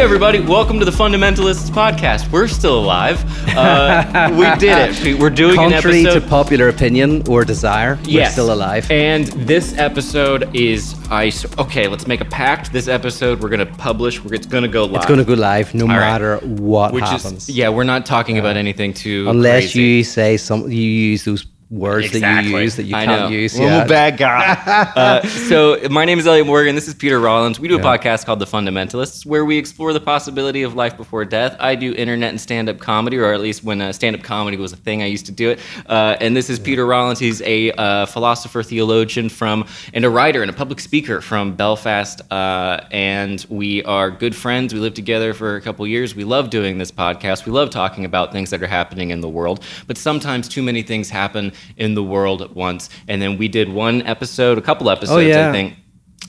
everybody. Welcome to the Fundamentalists podcast. We're still alive. Uh, we did it. We're doing Contrary an episode. to popular opinion or desire, we're Yes. still alive. And this episode is ice. Okay, let's make a pact. This episode we're going to publish. We're, it's going to go live. It's going to go live no right. matter what Which happens. is, yeah, we're not talking about anything too Unless crazy. you say some, you use those words that you use that you I can't know. use. Well, I'm yeah. a bad guy. uh, so my name is Elliott Morgan. This is Peter Rollins. We do a podcast called The Fundamentalists, where we explore the possibility of life before death. I do internet and stand-up comedy, or at least when uh, stand-up comedy was a thing, I used to do it. Uh, and this is Peter Rollins. He's a uh, philosopher, theologian from, and a writer and a public speaker from Belfast. Uh, and we are good friends. We lived together for a couple years. We love doing this podcast. We love talking about things that are happening in the world. But sometimes too many things happen in the world at once. And then we did one episode, a couple episodes, yeah. I think.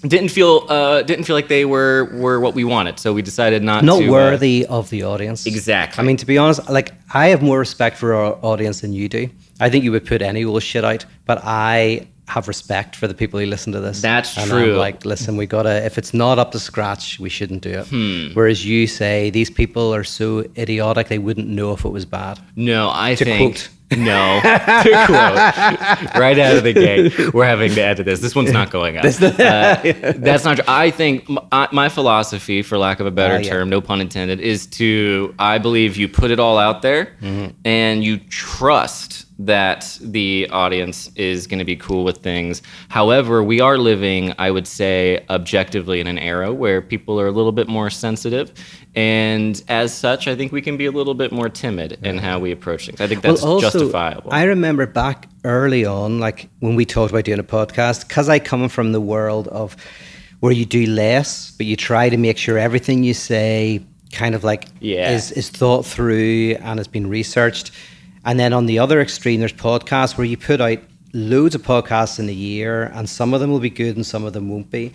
Didn't feel uh, didn't feel like they were were what we wanted, so we decided not not to. uh, worthy of the audience. Exactly. I mean, to be honest, like I have more respect for our audience than you do. I think you would put any old shit out, but I have respect for the people who listen to this. That's and true. I'm like, listen, we gotta. If it's not up to scratch, we shouldn't do it. Hmm. Whereas you say these people are so idiotic, they wouldn't know if it was bad. No, I To think quote. No. to quote right out of the gate, we're having to edit this. This one's not going up. Uh, that's not true. I think m- I- my philosophy, for lack of a better Ah, yeah. term, no pun intended, is to I believe you put it all out there Mm-hmm. and you trust that the audience is going to be cool with things. However, we are living, I would say, objectively in an era where people are a little bit more sensitive. And as such, I think we can be a little bit more timid in how we approach things. I think that's justifiable. I remember back early on, like when we talked about doing a podcast, because I come from the world of where you do less, but you try to make sure everything you say kind of like Yeah. is, is thought through and has been researched. And then on the other extreme, there's podcasts where you put out loads of podcasts in a year, and some of them will be good and some of them won't be.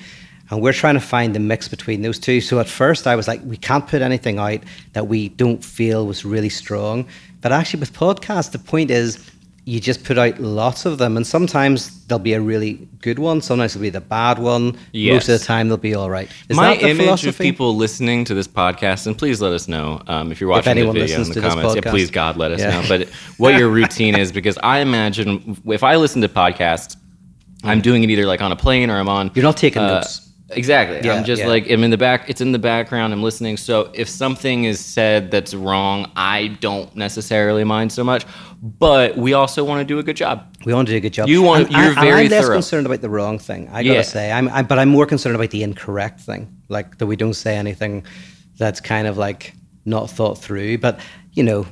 And we're trying to find the mix between those two. So at first, I was like, we can't put anything out that we don't feel was really strong. But actually, with podcasts, the point is you just put out lots of them. And sometimes there'll be a really good one, sometimes it'll be the bad one. Most of the time, they'll be all right. Is My image of people listening to this podcast, and please let us know um, if you're watching anyone the video in the comments. Yeah, please, God, let us Yeah. know. But what your routine is, because I imagine if I listen to podcasts, I'm doing it either like on a plane or I'm on. You're not taking uh, notes. Exactly. Yeah, I'm just yeah. like I'm in the back. It's in the background. I'm listening. So if something is said that's wrong, I don't necessarily mind so much. But we also want to do a good job. We want to do a good job. You want- And you're and very I'm less thorough. concerned about the wrong thing. I gotta say, I'm, I, but I'm more concerned about the incorrect thing, like that we don't say anything that's kind of like not thought through. But you know,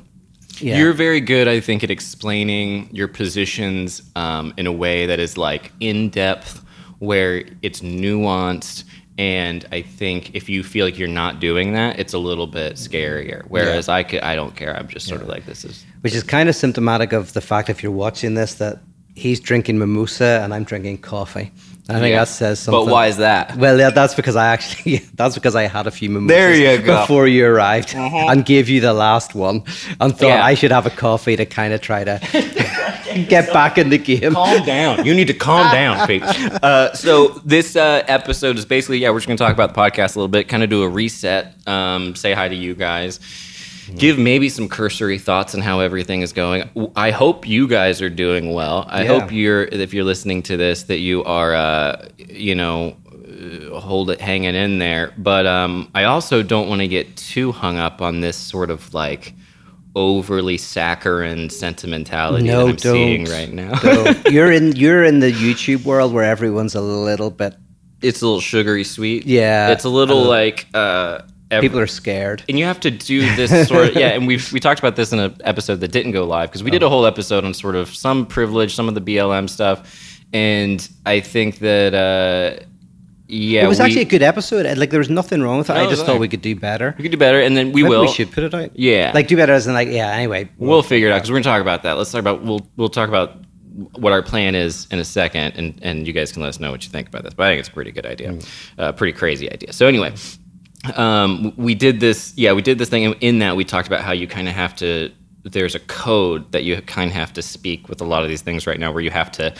yeah, You're very good, I think, at explaining your positions um, in a way that is like in depth, where it's nuanced. And I think if you feel like you're not doing that, it's a little bit scarier. Whereas I could, I don't care. I'm just sort of like this is. which is kind of symptomatic of the fact if you're watching this that he's drinking mimosa and I'm drinking coffee. I think Yeah. that says something. But why is that? Well, yeah, that's because I actually that's because I had a few mimosas There you go. Before you arrived and gave you the last one and thought Yeah. I should have a coffee to kind of try to get back in the game. calm down. You need to calm down, Pete. Uh, so this uh, episode is basically, yeah, we're just going to talk about the podcast a little bit, kind of do a reset, um, say hi to you guys, give maybe some cursory thoughts on how everything is going. I hope you guys are doing well. I Yeah. hope you're, if you're listening to this, that you are, uh, you know, hold it hanging in there. But um, I also don't want to get too hung up on this sort of like overly saccharine sentimentality No, that I'm seeing don't. right now. So you're in you're in the YouTube world where everyone's a little bit it's a little sugary sweet. Yeah. it's a little Uh, like uh, people are scared. and you have to do this sort of yeah. And we we talked about this in an episode that didn't go live because we did Oh. a whole episode on sort of some privilege, some of the BLM stuff, and I think that uh, yeah, it was we, actually a good episode. Like there was nothing wrong with it. No, I just thought we could do better. we could do better, and then we Maybe will. We should put it out. Yeah. Like do better as in like yeah. Anyway, We'll figure it out because we're gonna talk about that. Let's talk about we'll we'll talk about what our plan is in a second, and and you guys can let us know what you think about this. But I think it's a pretty good idea, uh, pretty crazy idea. So anyway, um, we did this. Yeah, we did this thing. and In that, we talked about how you kind of have to. There's a code that you kind of have to speak with a lot of these things right now, where you have to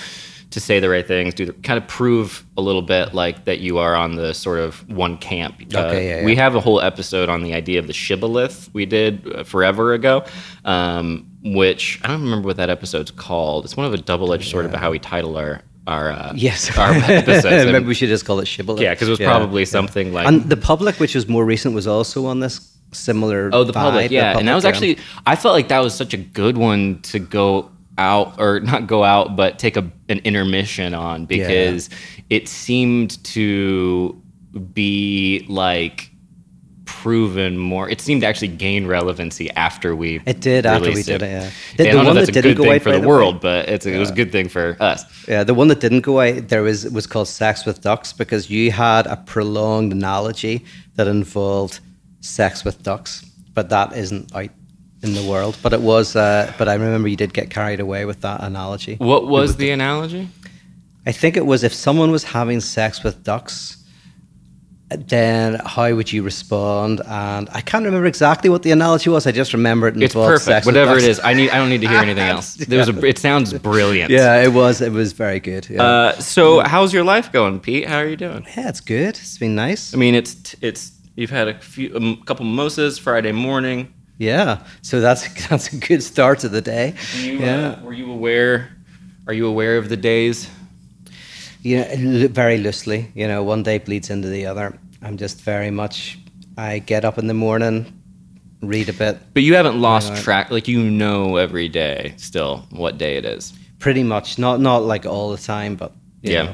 to say the right things, do the, kind of prove a little bit like that you are on the sort of one camp. Uh, Okay, yeah, We have a whole episode on the idea of the shibboleth we did uh, forever ago, um, which I don't remember what that episode's called. It's one of a double-edged sword about how we title our our uh, Yes. our episodes. Maybe we should just call it shibboleth. yeah, because it was probably something like And the public, which was more recent, was also on this similar. Oh, the vibe, public, yeah. and that was yeah. actually, I felt like that was such a good one to go out, or not go out, but take a, an intermission on because it seemed to be like proven more. It seemed to actually gain relevancy after we. It did after we did it, yeah. The- I the don't know one that a didn't good go thing out, for the the way- world, but it's a, it was a good thing for us. Yeah, the one that didn't go away there was was called "Sex with Ducks" because you had a prolonged analogy that involved sex with ducks, but that isn't out in the world. But it was. Uh, but I remember you did get carried away with that analogy. What was the analogy? I think it was if someone was having sex with ducks, then how would you respond? And I can't remember exactly what the analogy was. I just remember it It's perfect. Whatever it is, I need. I don't need to hear anything else. Was a, it sounds brilliant. Yeah, it was. It was very good. Yeah. Uh, so, how's your life going, Pete? How are you doing? yeah, it's good. It's been nice. I mean, it's it's you've had a few a couple mimosas Friday morning. Yeah, so that's that's a good start to the day. You, yeah, uh, were you aware? Are you aware of the days? You know, very loosely. You know, one day bleeds into the other. I'm just very much. I get up in the morning, read a bit, But you haven't lost Right. track. Like you know every day still what day it is. pretty much. Not not like all the time, but you yeah. know.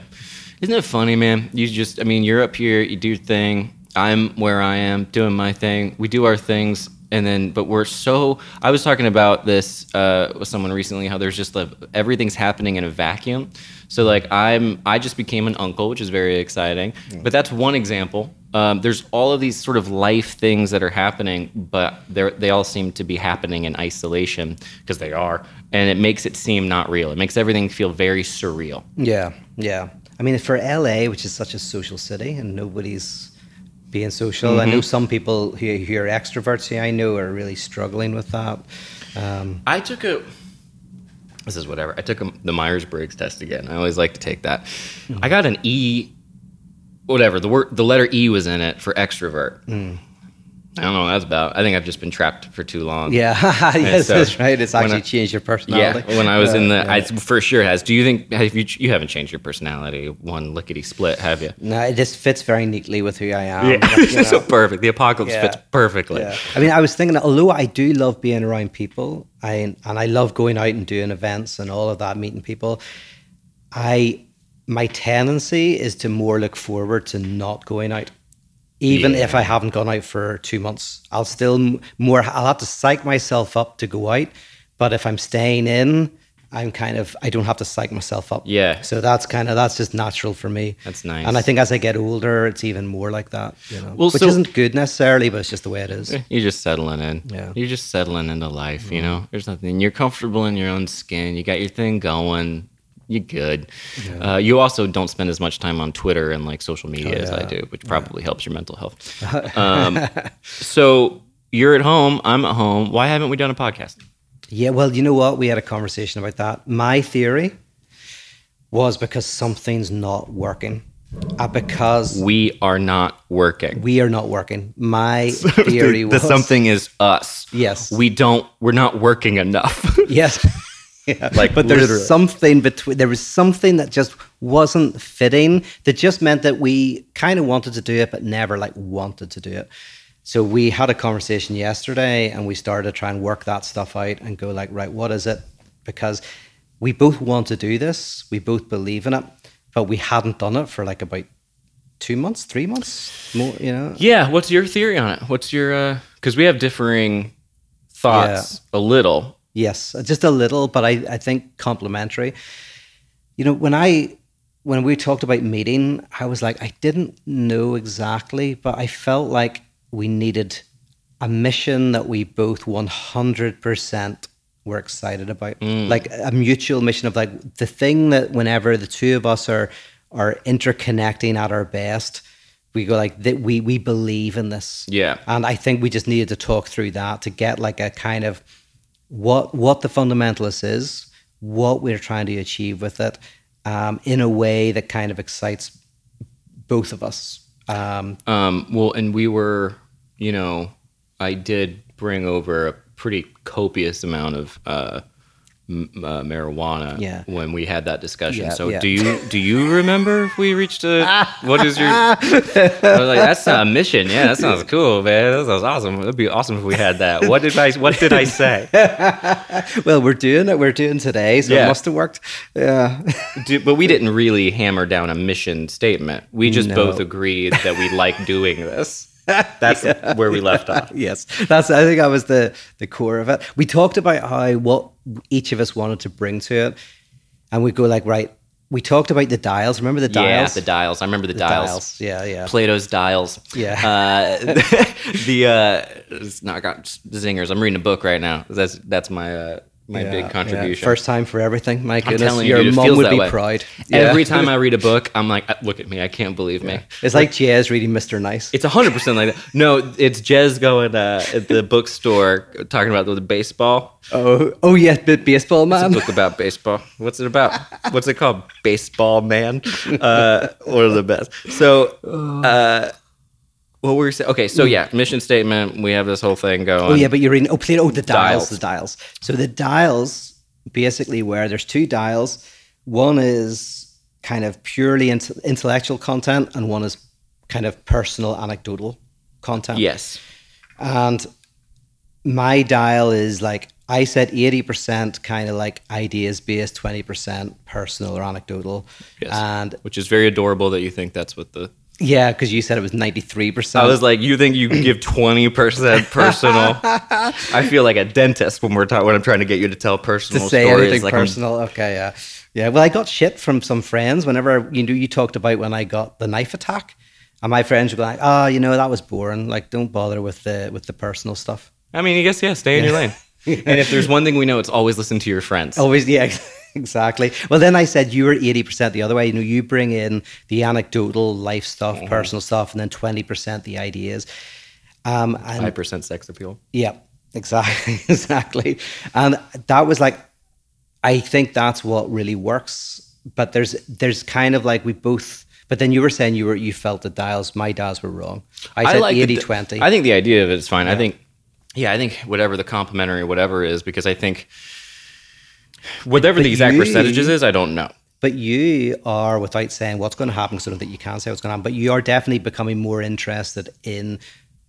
Isn't it funny, man? You just, I mean, you're up here, you do your thing. I'm where I am, doing my thing. We do our things, and then, but we're so. I was talking about this uh, with someone recently. How there's just like everything's happening in a vacuum. So like I'm, I just became an uncle, which is very exciting. But that's one example. Um, there's all of these sort of life things that are happening, but they they all seem to be happening in isolation because they are, and it makes it seem not real. It makes everything feel very surreal. Yeah, yeah. I mean, for LA, which is such a social city, and nobody's being social. I Mm-hmm. know some people who, who are extroverts. Who I know are really struggling with that. Um, I took a. This is whatever. I took a, the Myers Briggs test again. I always like to take that. I got an E. Whatever the word, the letter E was in it for extrovert. I don't know what that's about. I think I've just been trapped for too long. yeah, yes, so that's right. It's when actually I- changed your personality. Yeah, when I was in the, Uh, I yeah. for sure has. Do you think have you you haven't changed your personality one lickety split, have you? No, it just fits very neatly with who I am. Yeah, like, you so perfect. The apocalypse Yeah. fits perfectly. Yeah. I mean, I was thinking, that although I do love being around people, I and I love going out and doing events and all of that, meeting people. I my tendency is to more look forward to not going out, even if I haven't gone out for two months. I'll still more. I'll have to psych myself up to go out, but if I'm staying in. I'm kind of I don't have to psych myself up. Yeah. So that's kind of that's just natural for me. That's nice. And I think as I get older, it's even more like that. You know, Well, which so- isn't good necessarily, but it's just the way it is. You're just settling in. Yeah. Mm-hmm. You're just settling into life, you know? There's nothing. You're comfortable in your own skin. You got your thing going. You're good. Uh, you also don't spend as much time on Twitter and like social media as I Oh, do, which probably helps your mental health. Um, so you're at home. I'm at home. Why haven't we done a podcast? Yeah, well, you know what? We had a conversation about that. My theory was because something's not working. Uh, because We are not working. we are not working. My theory the, was the something is us. Yes. We don't. We're not working enough. Yes. yeah. Like, but there's literally. something between there was something that just wasn't fitting that just meant that we kind of wanted to do it but never like wanted to do it. So we had a conversation yesterday and we started to try and work that stuff out and go like, right, what is it? Because we both want to do this, we both believe in it, but we hadn't done it for like about two months, three months, more, you know. Yeah, what's your theory on it? What's your uh, because we have differing thoughts a little. Yes, just a little, but I, I think complementary. You know, when I when we talked about meeting, I was like, I didn't know exactly, but I felt like we needed a mission that we both one hundred percent were excited about, mm. like a mutual mission of like the thing that whenever the two of us are are interconnecting at our best, we go like that. We we believe in this, Yeah. and I think we just needed to talk through that to get like a kind of what what the fundamentalist is, what we're trying to achieve with it, um, in a way that kind of excites both of us. Um, Um, well, and we were, you know, I did bring over a pretty copious amount of uh, uh, marijuana Yeah. when we had that discussion. Yeah, so yeah. do you do you remember if we reached a what is your? I was like, that's a mission. Yeah, that sounds cool, man. That sounds awesome. It'd be awesome if we had that. What did I What did I say? well, we're doing it. We're doing today, so it must have worked. Yeah. Do, but we didn't really hammer down a mission statement. We just No. both agreed that we like doing this. That's where we left off. yes, that's. I think that was the the core of it. We talked about how what each of us wanted to bring to it, and we go like right. We talked about the dials. Remember the dials? Yeah, dials? the dials. I remember the, The dials. Yeah, yeah. Plato's dials. Yeah. Uh, the uh, it's not got zingers. I'm reading a book right now. That's that's my uh, my Yeah, big yeah. contribution. First time for everything. My goodness, you, your dude, mom would be way. proud. Every time I read a book, I'm like, "Uh, look at me. I can't believe me. it's like Jazz reading Mr. Nice. It's hundred percent like that. No, it's Jez going uh, at the bookstore talking about the baseball. oh, oh yeah, bit baseball It's a man. book about baseball. What's it about? What's it called? Baseball Man. Uh, one of the best. So, uh, what were we saying? Okay, so mm. yeah, mission statement. We have this whole thing going. Oh yeah, but you're reading. Oh, Plato. Oh, the dials, Dials. The dials. So the dials, basically, where there's two dials. One is kind of purely int- intellectual content, and one is kind of personal, anecdotal content. yes. And my dial is like I said, eighty percent kind of like ideas based, twenty percent personal or anecdotal. Yes. And Which is very adorable that you think that's what the. Yeah, because you said it was ninety three percent. I was like, you think you can give twenty percent personal? I feel like a dentist when we're talking when I'm trying to get you to tell personal to say stories. anything like I'm- personal. Okay, yeah, yeah. Well, I got shit from some friends whenever you know you talked about when I got the knife attack, and my friends were like, "Oh, you know that was boring. Like, don't bother with the with the personal stuff." I mean, I guess yeah, stay in your lane. and if there's one thing we know, it's always listen to your friends. Always, yeah, exactly. Well, then I said you were eighty percent the other way. You know, you bring in the anecdotal life stuff, Mm-hmm. personal stuff, and then twenty percent the ideas. Um, Five percent sex appeal. Yeah, exactly, exactly. And that was like, I think that's what really works. But there's there's kind of like we both. But then you were saying you were you felt the dials, my dials were wrong. I said like the- 20. I think the idea of it is fine. I think, yeah, I think whatever the complementary whatever is, because I think whatever But the exact you- percentages is, I don't know. But you are, without saying what's going to happen, because I don't think you can't say what's going to happen, but you are definitely becoming more interested in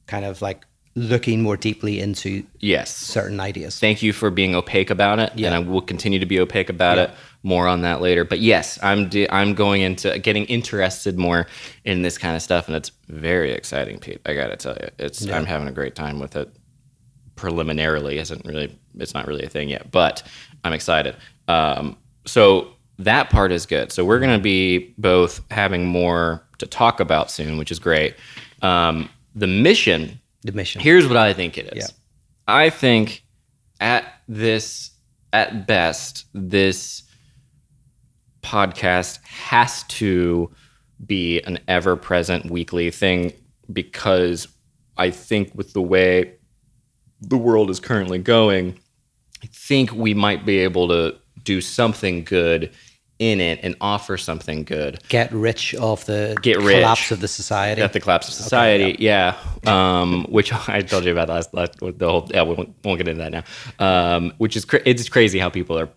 kind of like looking more deeply into Yes. certain ideas. Thank you for being opaque about it, Yeah. and I will continue to be opaque about Yeah. it. More on that later. But yes, I'm de- I'm going into getting interested more in this kind of stuff, and it's very exciting, Pete. I got to tell you, it's I'm having a great time with it. Preliminarily, isn't really it's not really a thing yet, but I'm excited. Um, so that part is good. So we're going to be both having more to talk about soon, which is great. Um, the mission The mission. Here's what I think it is. Yeah. I think at this, at best, this podcast has to be an ever present weekly thing because I think with the way the world is currently going, I think we might be able to do something good in it and offer something good Get rich off the Get rich. collapse of the society. at the collapse of society. yeah, Um, which I told you about last, last the whole. Yeah, we won't, won't get into that now. Um, which is cra- it's crazy how people are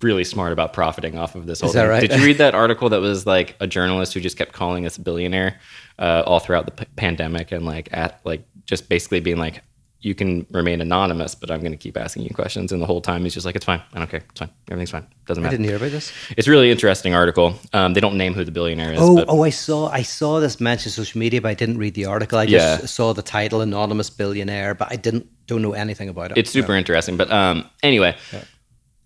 really smart about profiting off of this whole Is that thing. right? Did you read that article that was like a journalist who just kept calling us a billionaire uh, all throughout the p- pandemic and like at like just basically being like. You can remain anonymous, but I'm going to keep asking you questions. And the whole time he's just like, "It's fine. I don't care. It's fine. Everything's fine. Doesn't matter. I didn't hear about this. It's a really interesting article. Um, they don't name who the billionaire is. Oh, but oh! I saw, I saw this mentioned social media, but I didn't read the article. I just Yeah. saw the title, "Anonymous Billionaire," but I didn't, don't know anything about it. it's super interesting. But um, anyway,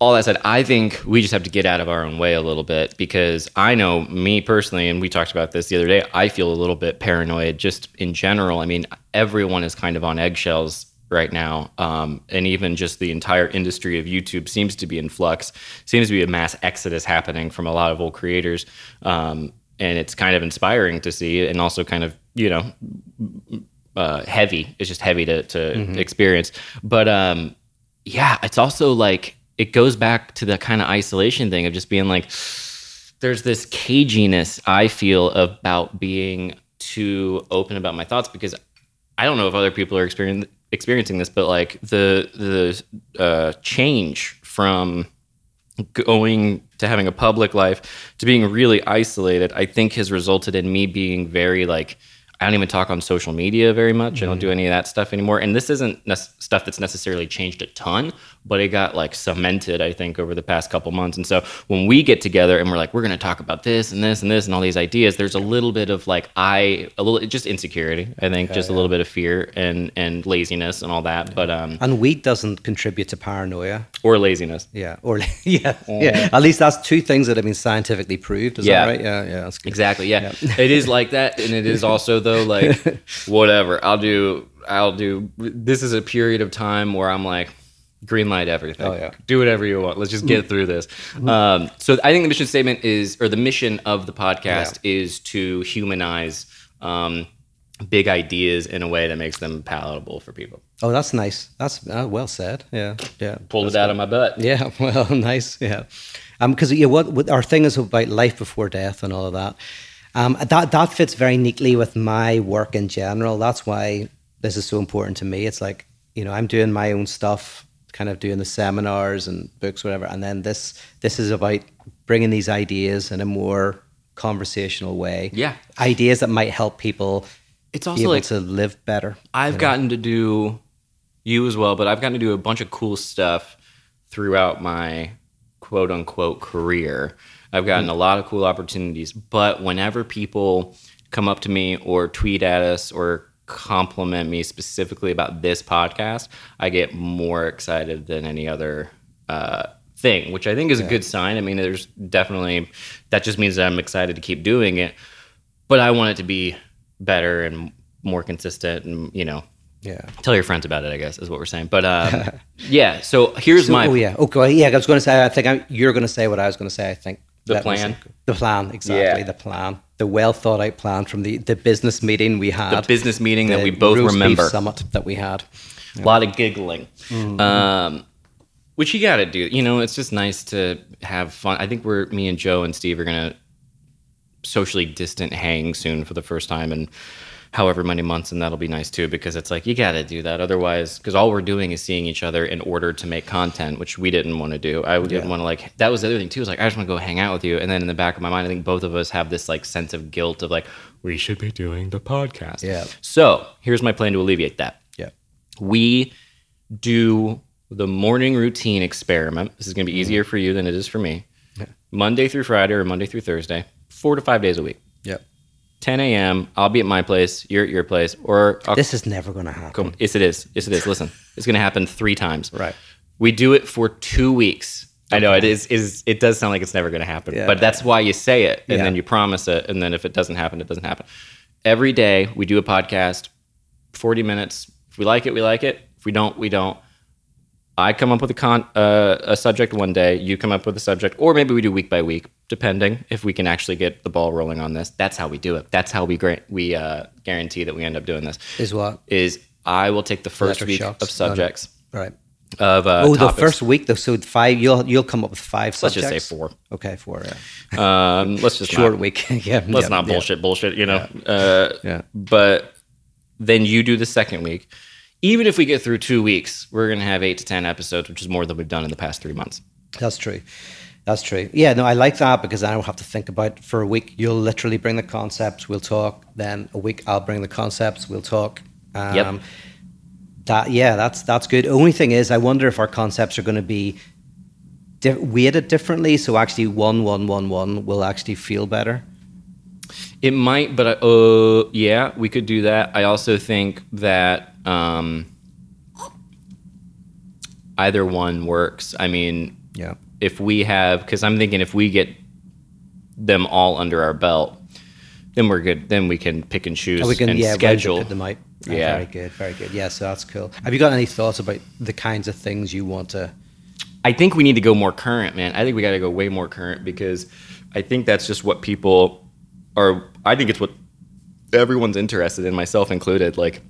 all that said, I think we just have to get out of our own way a little bit because I know me personally, and we talked about this the other day. I feel a little bit paranoid just in general. I mean, everyone is kind of on eggshells right now, um, and even just the entire industry of YouTube seems to be in flux. Seems to be a mass exodus happening from a lot of old creators. Um, and it's kind of inspiring to see, and also kind of you know uh, heavy. It's just heavy to, to experience. But um, yeah, it's also like it goes back to the kind of isolation thing of just being like, there's this caginess I feel about being too open about my thoughts because I don't know if other people are experiencing experiencing this, but like the the uh, change from going to having a public life to being really isolated, I think has resulted in me being very like I don't even talk on social media very much. Mm-hmm. I don't do any of that stuff anymore. And this isn't ne- stuff that's necessarily changed a ton, but it got like cemented, I think, over the past couple months. And so when we get together and we're like, we're going to talk about this and this and this and all these ideas, there's a little bit of like, I, a little, just insecurity, I think, just yeah. a little bit of fear and, and laziness and all that. But, um, and weed doesn't contribute to paranoia or laziness. Yeah. Or, yeah. Yeah. At least that's two things that have been scientifically proved. Is yeah. that right? Yeah. Yeah. Exactly. Yeah. yeah. it is like that. And it is also, though, like, whatever. I'll do, I'll do, this is a period of time where I'm like, green light everything. Oh, yeah. Do whatever you want. Let's just get through this. Mm-hmm. Um, so I think the mission statement is, or the mission of the podcast yeah. is to humanize um, big ideas in a way that makes them palatable for people. Oh, that's nice. That's uh, well said. Yeah, yeah. Pulled it out of my butt. Yeah. Well, nice. Yeah. Um, because yeah, what, what our thing is about life before death and all of that. Um, that that fits very neatly with my work in general. That's why this is so important to me. It's like you know I'm doing my own stuff kind of doing the seminars and books, whatever. And then this this is about bringing these ideas in a more conversational way. Yeah, ideas that might help people. It's also like to live better. I've gotten know? to do you as well, but I've gotten to do a bunch of cool stuff throughout my quote unquote career. I've gotten a lot of cool opportunities, but whenever people come up to me or tweet at us or compliment me specifically about this podcast, I get more excited than any other uh, thing, which I think is yeah. a good sign. I mean, there's definitely that just means that I'm excited to keep doing it, but I want it to be better and more consistent, and you know. Yeah. Tell your friends about it, I guess, is what we're saying. But um, yeah, so here's so, my. Oh, yeah. Okay. Yeah, I was going to say, I think I'm, you're going to say what I was going to say, I think. The plan? The plan, exactly. Yeah. The plan the well thought out plan from the, the business meeting we had. The business meeting the that we both remember. summit that we had. Yeah. A lot of giggling. Mm-hmm. Um, which you got to do. You know, it's just nice to have fun. I think we're, me and Joe and Steve are going to socially distant hang soon for the first time. And however many months, and that'll be nice too because it's like you got to do that. Otherwise, because all we're doing is seeing each other in order to make content, which we didn't want to do. I didn't yeah. want to like. That was the other thing too. Was like I just want to go hang out with you, and then in the back of my mind, I think both of us have this like sense of guilt of like we should be doing the podcast. Yeah. So here's my plan to alleviate that. Yeah. We do the morning routine experiment. This is going to be easier mm-hmm. for you than it is for me. Yeah. Monday through Friday or Monday through Thursday, four to five days a week. 10 a.m. I'll be at my place. You're at your place. Or I'll, this is never going to happen. Come, yes, it is. Yes, it is. Listen, it's going to happen three times. Right. We do it for two weeks. Okay. I know it is. Is it does sound like it's never going to happen, yeah. but that's why you say it, and yeah. then you promise it, and then if it doesn't happen, it doesn't happen. Every day we do a podcast, 40 minutes. If we like it, we like it. If we don't, we don't. I come up with a con uh, a subject one day, you come up with a subject, or maybe we do week by week, depending if we can actually get the ball rolling on this. That's how we do it. That's how we we uh, guarantee that we end up doing this. Is what is I will take the first Electric week shocks. of subjects, right? Of uh, oh, topics. the first week though. So five, you'll you'll come up with five. Subjects? Let's just say four. Okay, four. Yeah. Um, let's just short not, week. yeah, let's yeah, not bullshit, yeah. bullshit. You know. Yeah. Uh, yeah. But then you do the second week even if we get through two weeks, we're going to have eight to 10 episodes, which is more than we've done in the past three months. That's true. That's true. Yeah, no, I like that because I don't have to think about for a week. You'll literally bring the concepts, we'll talk. Then a week, I'll bring the concepts, we'll talk. Um, yep. That yeah, that's that's good. Only thing is, I wonder if our concepts are going to be di- weighted differently. So actually, one, one, one, one will actually feel better. It might, but uh, yeah, we could do that. I also think that um, either one works. I mean, yeah. If we have, because I'm thinking if we get them all under our belt, then we're good. Then we can pick and choose oh, we can, and yeah, schedule. Them out. Oh, yeah, very good, very good. Yeah, so that's cool. Have you got any thoughts about the kinds of things you want to? I think we need to go more current, man. I think we got to go way more current because I think that's just what people are. I think it's what everyone's interested in, myself included. Like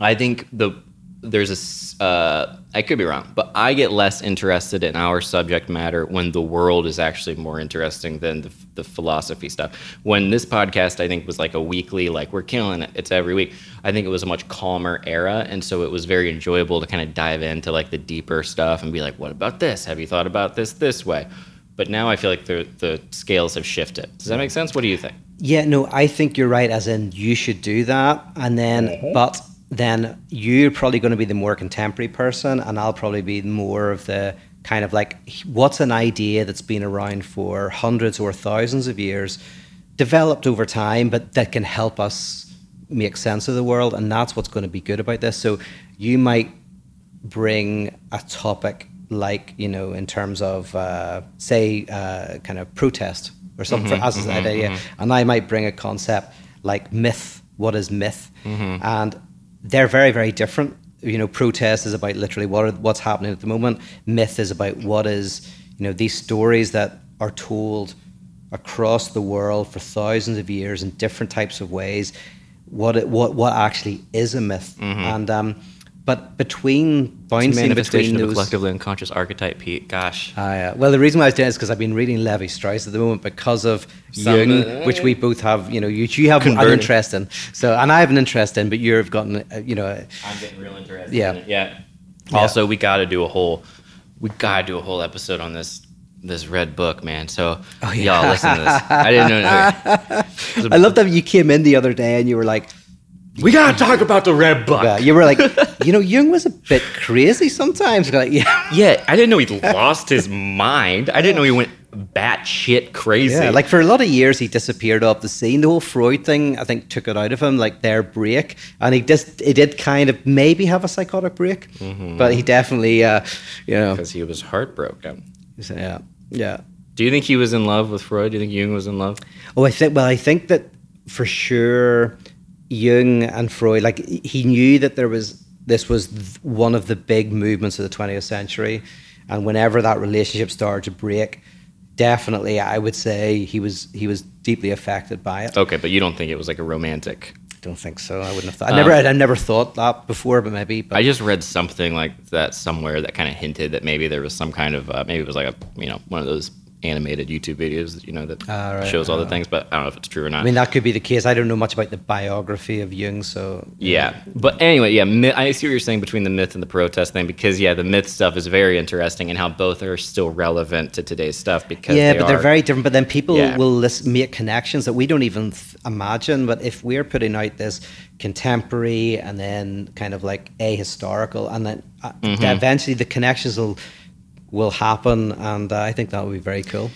I think the there's a uh, I could be wrong, but I get less interested in our subject matter when the world is actually more interesting than the, the philosophy stuff. When this podcast, I think, was like a weekly, like we're killing it, it's every week. I think it was a much calmer era, and so it was very enjoyable to kind of dive into like the deeper stuff and be like, what about this? Have you thought about this this way? But now I feel like the the scales have shifted. Does that make sense? What do you think? Yeah, no, I think you're right. As in, you should do that, and then, but then you're probably going to be the more contemporary person, and I'll probably be more of the kind of like, what's an idea that's been around for hundreds or thousands of years, developed over time, but that can help us make sense of the world, and that's what's going to be good about this. So you might bring a topic like you know in terms of uh, say uh, kind of protest or something for mm-hmm, as an idea mm-hmm, mm-hmm. and i might bring a concept like myth. What is myth? And they're very very different. You know protest is about literally what are, what's happening at the moment. Myth is about what is you know these stories that are told across the world for thousands of years in different types of ways. What it, what what actually is a myth. And um but between It's a bouncing between manifestation of a collectively unconscious archetype, Pete. Gosh. Ah, yeah. Well, the reason why I was doing it is because I've been reading Levi Strauss at the moment because of Some- Jung, which we both have. You know, you, you have an interest in, so and I have an interest in, but you've gotten, uh, you know, I'm getting real interested. Yeah. in it. yeah. Yeah. Also, we got to do a whole, we got to do a whole episode on this this red book, man. So Oh, yeah. y'all listen to this. I didn't know. I love that you came in the other day and you were like, we got to talk about the red book. uh, you were like, you know, Jung was a bit crazy sometimes. Like, yeah, Yeah, I didn't know he lost his mind. I didn't know he went batshit crazy. yeah. Like for a lot of years, he disappeared off the scene. The whole Freud thing, I think, took it out of him, like their break, and he just, he did kind of maybe have a psychotic break, Mm-hmm. but he definitely, uh, you know, because he was heartbroken. yeah, yeah. Do you think he was in love with Freud? Do you think Jung was in love? Oh, I think. Well, I think that for sure, Jung and Freud, like he knew that there was this was th- one of the big movements of the 20th century, and whenever that relationship started to break, definitely, I would say he was he was deeply affected by it. Okay, but you don't think it was like a romantic? I don't think so. I wouldn't have thought. I never, Um, I never thought that before, but maybe. But I just read something like that somewhere that kind of hinted that maybe there was some kind of uh, maybe it was like a you know one of those animated YouTube videos you know that Ah, right, shows all the ah. things, but I don't know if it's true or not. I mean, that could be the case. I don't know much about the biography of Jung, so yeah, but anyway, yeah, mi- I see what you're saying between the myth and the protest thing because yeah, the myth stuff is very interesting and how both are still relevant to today's stuff because yeah, they but they're very different. But then people Yeah. will list, make connections that we don't even th- imagine. But if we're putting out this contemporary and then kind of like a historical, and then uh, Mm-hmm. eventually the connections will will happen, and uh, I think that would be very cool.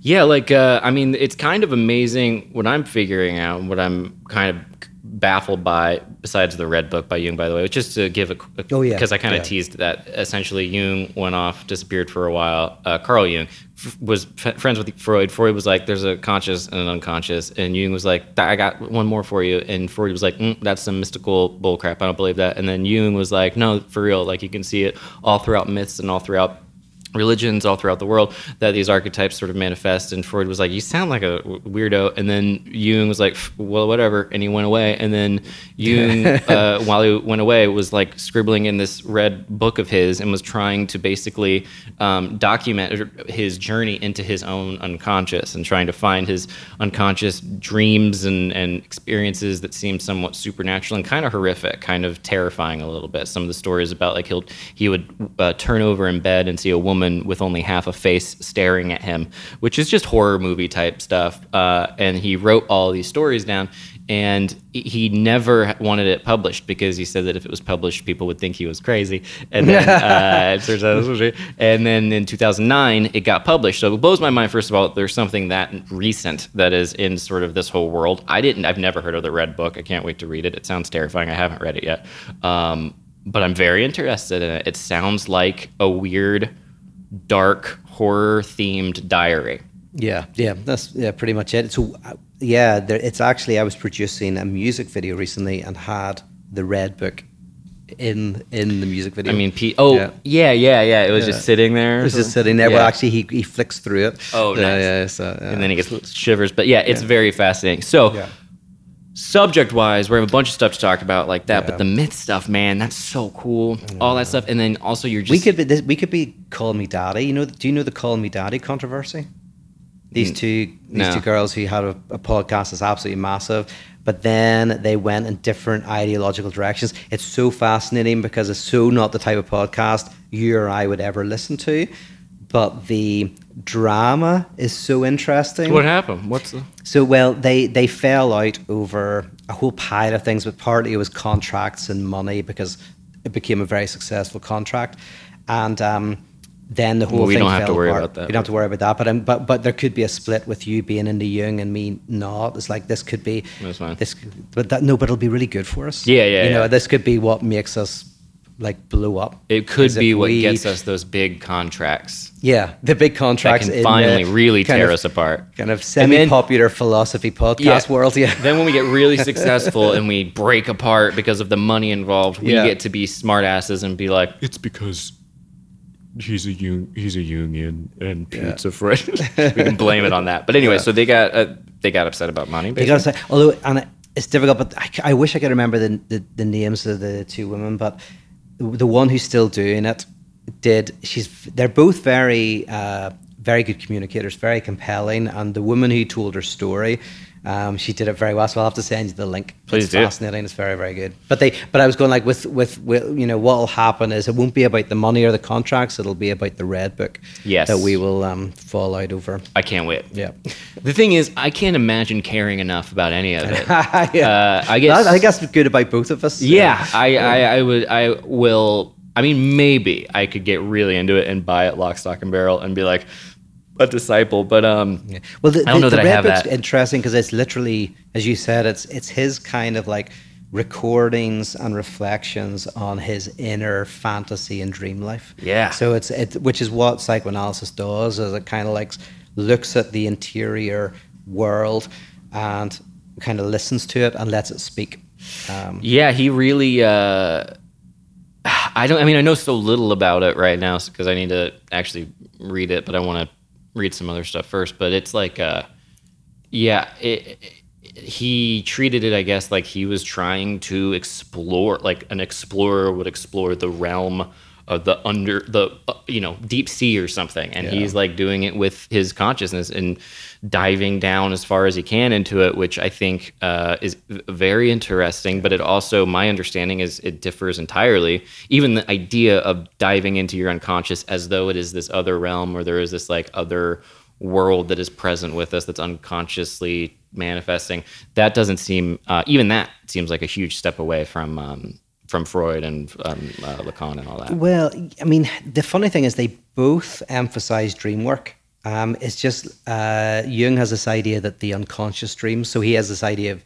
Yeah, like uh, I mean, it's kind of amazing what I'm figuring out, what I'm kind of baffled by. Besides the Red Book by Jung, by the way, which just to give a, a Oh, yeah, because I kind of yeah. teased that essentially Jung went off, disappeared for a while. Uh, Carl Jung f- was f- friends with Freud. Freud was like, "There's a conscious and an unconscious," and Jung was like, "I got one more for you," and Freud was like, mm, "That's some mystical bullcrap. I don't believe that." And then Jung was like, "No, for real. Like you can see it all throughout myths and all throughout." Religions all throughout the world that these archetypes sort of manifest. And Freud was like, "You sound like a weirdo," and then Jung was like, "Well, whatever," and he went away. And then Jung, uh, while he went away, was like scribbling in this red book of his and was trying to basically um, document his journey into his own unconscious and trying to find his unconscious dreams and, and experiences that seemed somewhat supernatural and kind of horrific, kind of terrifying a little bit. Some of the stories about like he'll he would uh, turn over in bed and see a woman with only half a face staring at him, which is just horror movie type stuff. Uh, and he wrote all these stories down. And he never wanted it published because he said that if it was published, people would think he was crazy. And then, uh, it turns out this was true. And then in 2009, it got published. So it blows my mind. First of all, there's something that recent that is in sort of this whole world. I didn't. I've never heard of the Red Book. I can't wait to read it. It sounds terrifying. I haven't read it yet, um, but I'm very interested in it. It sounds like a weird, dark horror themed diary. Yeah, yeah, that's yeah, pretty much it. So, uh, yeah, there, it's actually I was producing a music video recently and had the red book in in the music video. I mean, Pete. Oh, Yeah. yeah, yeah, yeah. It was Yeah. just sitting there. it was just sitting there. Well, actually, he he flicks through it. Oh, yeah, nice. yeah. So, yeah. and then he gets shivers. But yeah, it's Yeah. very fascinating. So, Yeah. Subject wise, we have a bunch of stuff to talk about like that. Yeah. But the myth stuff, man, that's so cool. All that stuff, and then also you're just we could be this, we could be call me daddy. You know, do you know the call me daddy controversy? These two these no. two girls who had a, a podcast that's absolutely massive, but then they went in different ideological directions. It's so fascinating because it's so not the type of podcast you or I would ever listen to. But the drama is so interesting. What happened? What's the So well, they they fell out over a whole pile of things, but partly it was contracts and money because it became a very successful contract, and um, then the whole Well, we thing don't have fell to worry apart. about that. We don't have to worry about that, but um, but but there could be a split with you being in the Jung and me not. It's like this could be this, but that no, but it'll be really good for us. Yeah, yeah, You know, this could be what makes us like blew up. It could be what we- gets us those big contracts Yeah, the big that contracts can in finally the really tear of- us apart. Kind of And then- semi-popular philosophy podcast Yeah. world. Yeah. Then when we get really successful and we break apart because of the money involved, we Yeah. get to be smartasses and be like, It's because he's a un- he's a Jungian and Pete's a Freudian. we can blame it on that. But anyway, so they got uh, they got upset about money. They got upset. although, and it's difficult, but I wish I could remember the, the, the names of the two women. But the, one who's still doing it did. She's. They're both very, uh, very good communicators, very compelling. And the woman who told her story, um, she did it very well. So I'll have to send you the link. Please it's do. fascinating. It's very, very good. But they, but I was going like with, with, with, you know, what will happen is it won't be about the money or the contracts. It'll be about the red book. Yes. That we will um, fall out over. I can't wait. Yeah. The thing is, I can't imagine caring enough about any of it. yeah. Uh, I guess. I think that's good about both of us. Yeah, I, I, I would, I will. I mean, maybe I could get really into it and buy it lock, stock, and barrel and be like a disciple. But um, Yeah. Well, the, I don't the, know the that I have that. interesting because it's literally, as you said, it's it's his kind of like recordings and reflections on his inner fantasy and dream life. Yeah. So it's it, which is what psychoanalysis does, is it kind of like looks at the interior world and kind of listens to it and lets it speak. Um, yeah, he really. Uh, I don't. I mean, I know so little about it right now because I need to actually read it, but I want to read some other stuff first. But it's like, uh, yeah, it, it- he treated it, I guess, like he was trying to explore, like an explorer would explore the realm of the under the uh, you know deep sea or something, and he's like doing it with his consciousness and diving down as far as he can into it, which I think uh, is very interesting. But it also, my understanding is, it differs entirely. Even the idea of diving into your unconscious as though it is this other realm, or there is this like other world that is present with us that's unconsciously manifesting that doesn't seem uh, even that seems like a huge step away from um, from freud and um, uh, lacan and all that Well, I mean, the funny thing is they both emphasize dream work. Um, it's just uh, Jung has this idea that the unconscious dreams. So he has this idea of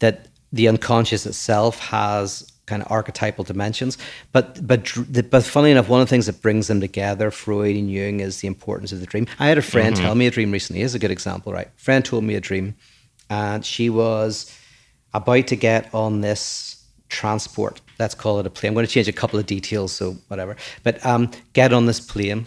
that the unconscious itself has kind of archetypal dimensions. But but the, but funny enough, one of the things that brings them together, Freud and Jung, is the importance of the dream. I had a friend tell me a dream recently. Here's a good example, right? friend told me a dream, and she was about to get on this transport. Let's call it a plane. I'm going to change a couple of details, so whatever. But um, get on this plane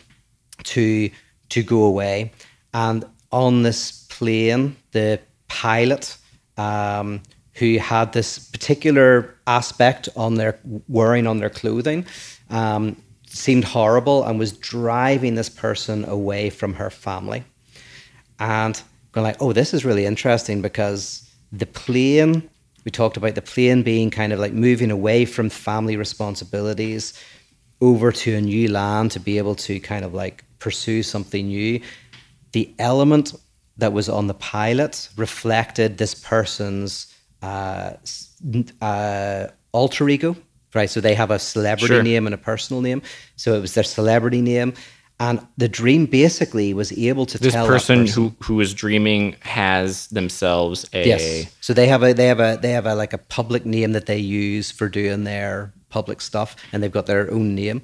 to to go away, and on this plane, the pilot um, who had this particular aspect on their wearing on their clothing um, seemed horrible and was driving this person away from her family and going like, oh, this is really interesting because the plane, we talked about the plane being kind of like moving away from family responsibilities over to a new land to be able to kind of like pursue something new. The element that was on the pilot reflected this person's uh, uh, alter ego, right? So they have a celebrity Sure. name and a personal name. So it was their celebrity name. And the dream basically was able to this tell that person, who who is dreaming has themselves a Yes. So they have a they have a they have a like a public name that they use for doing their public stuff, and they've got their own name.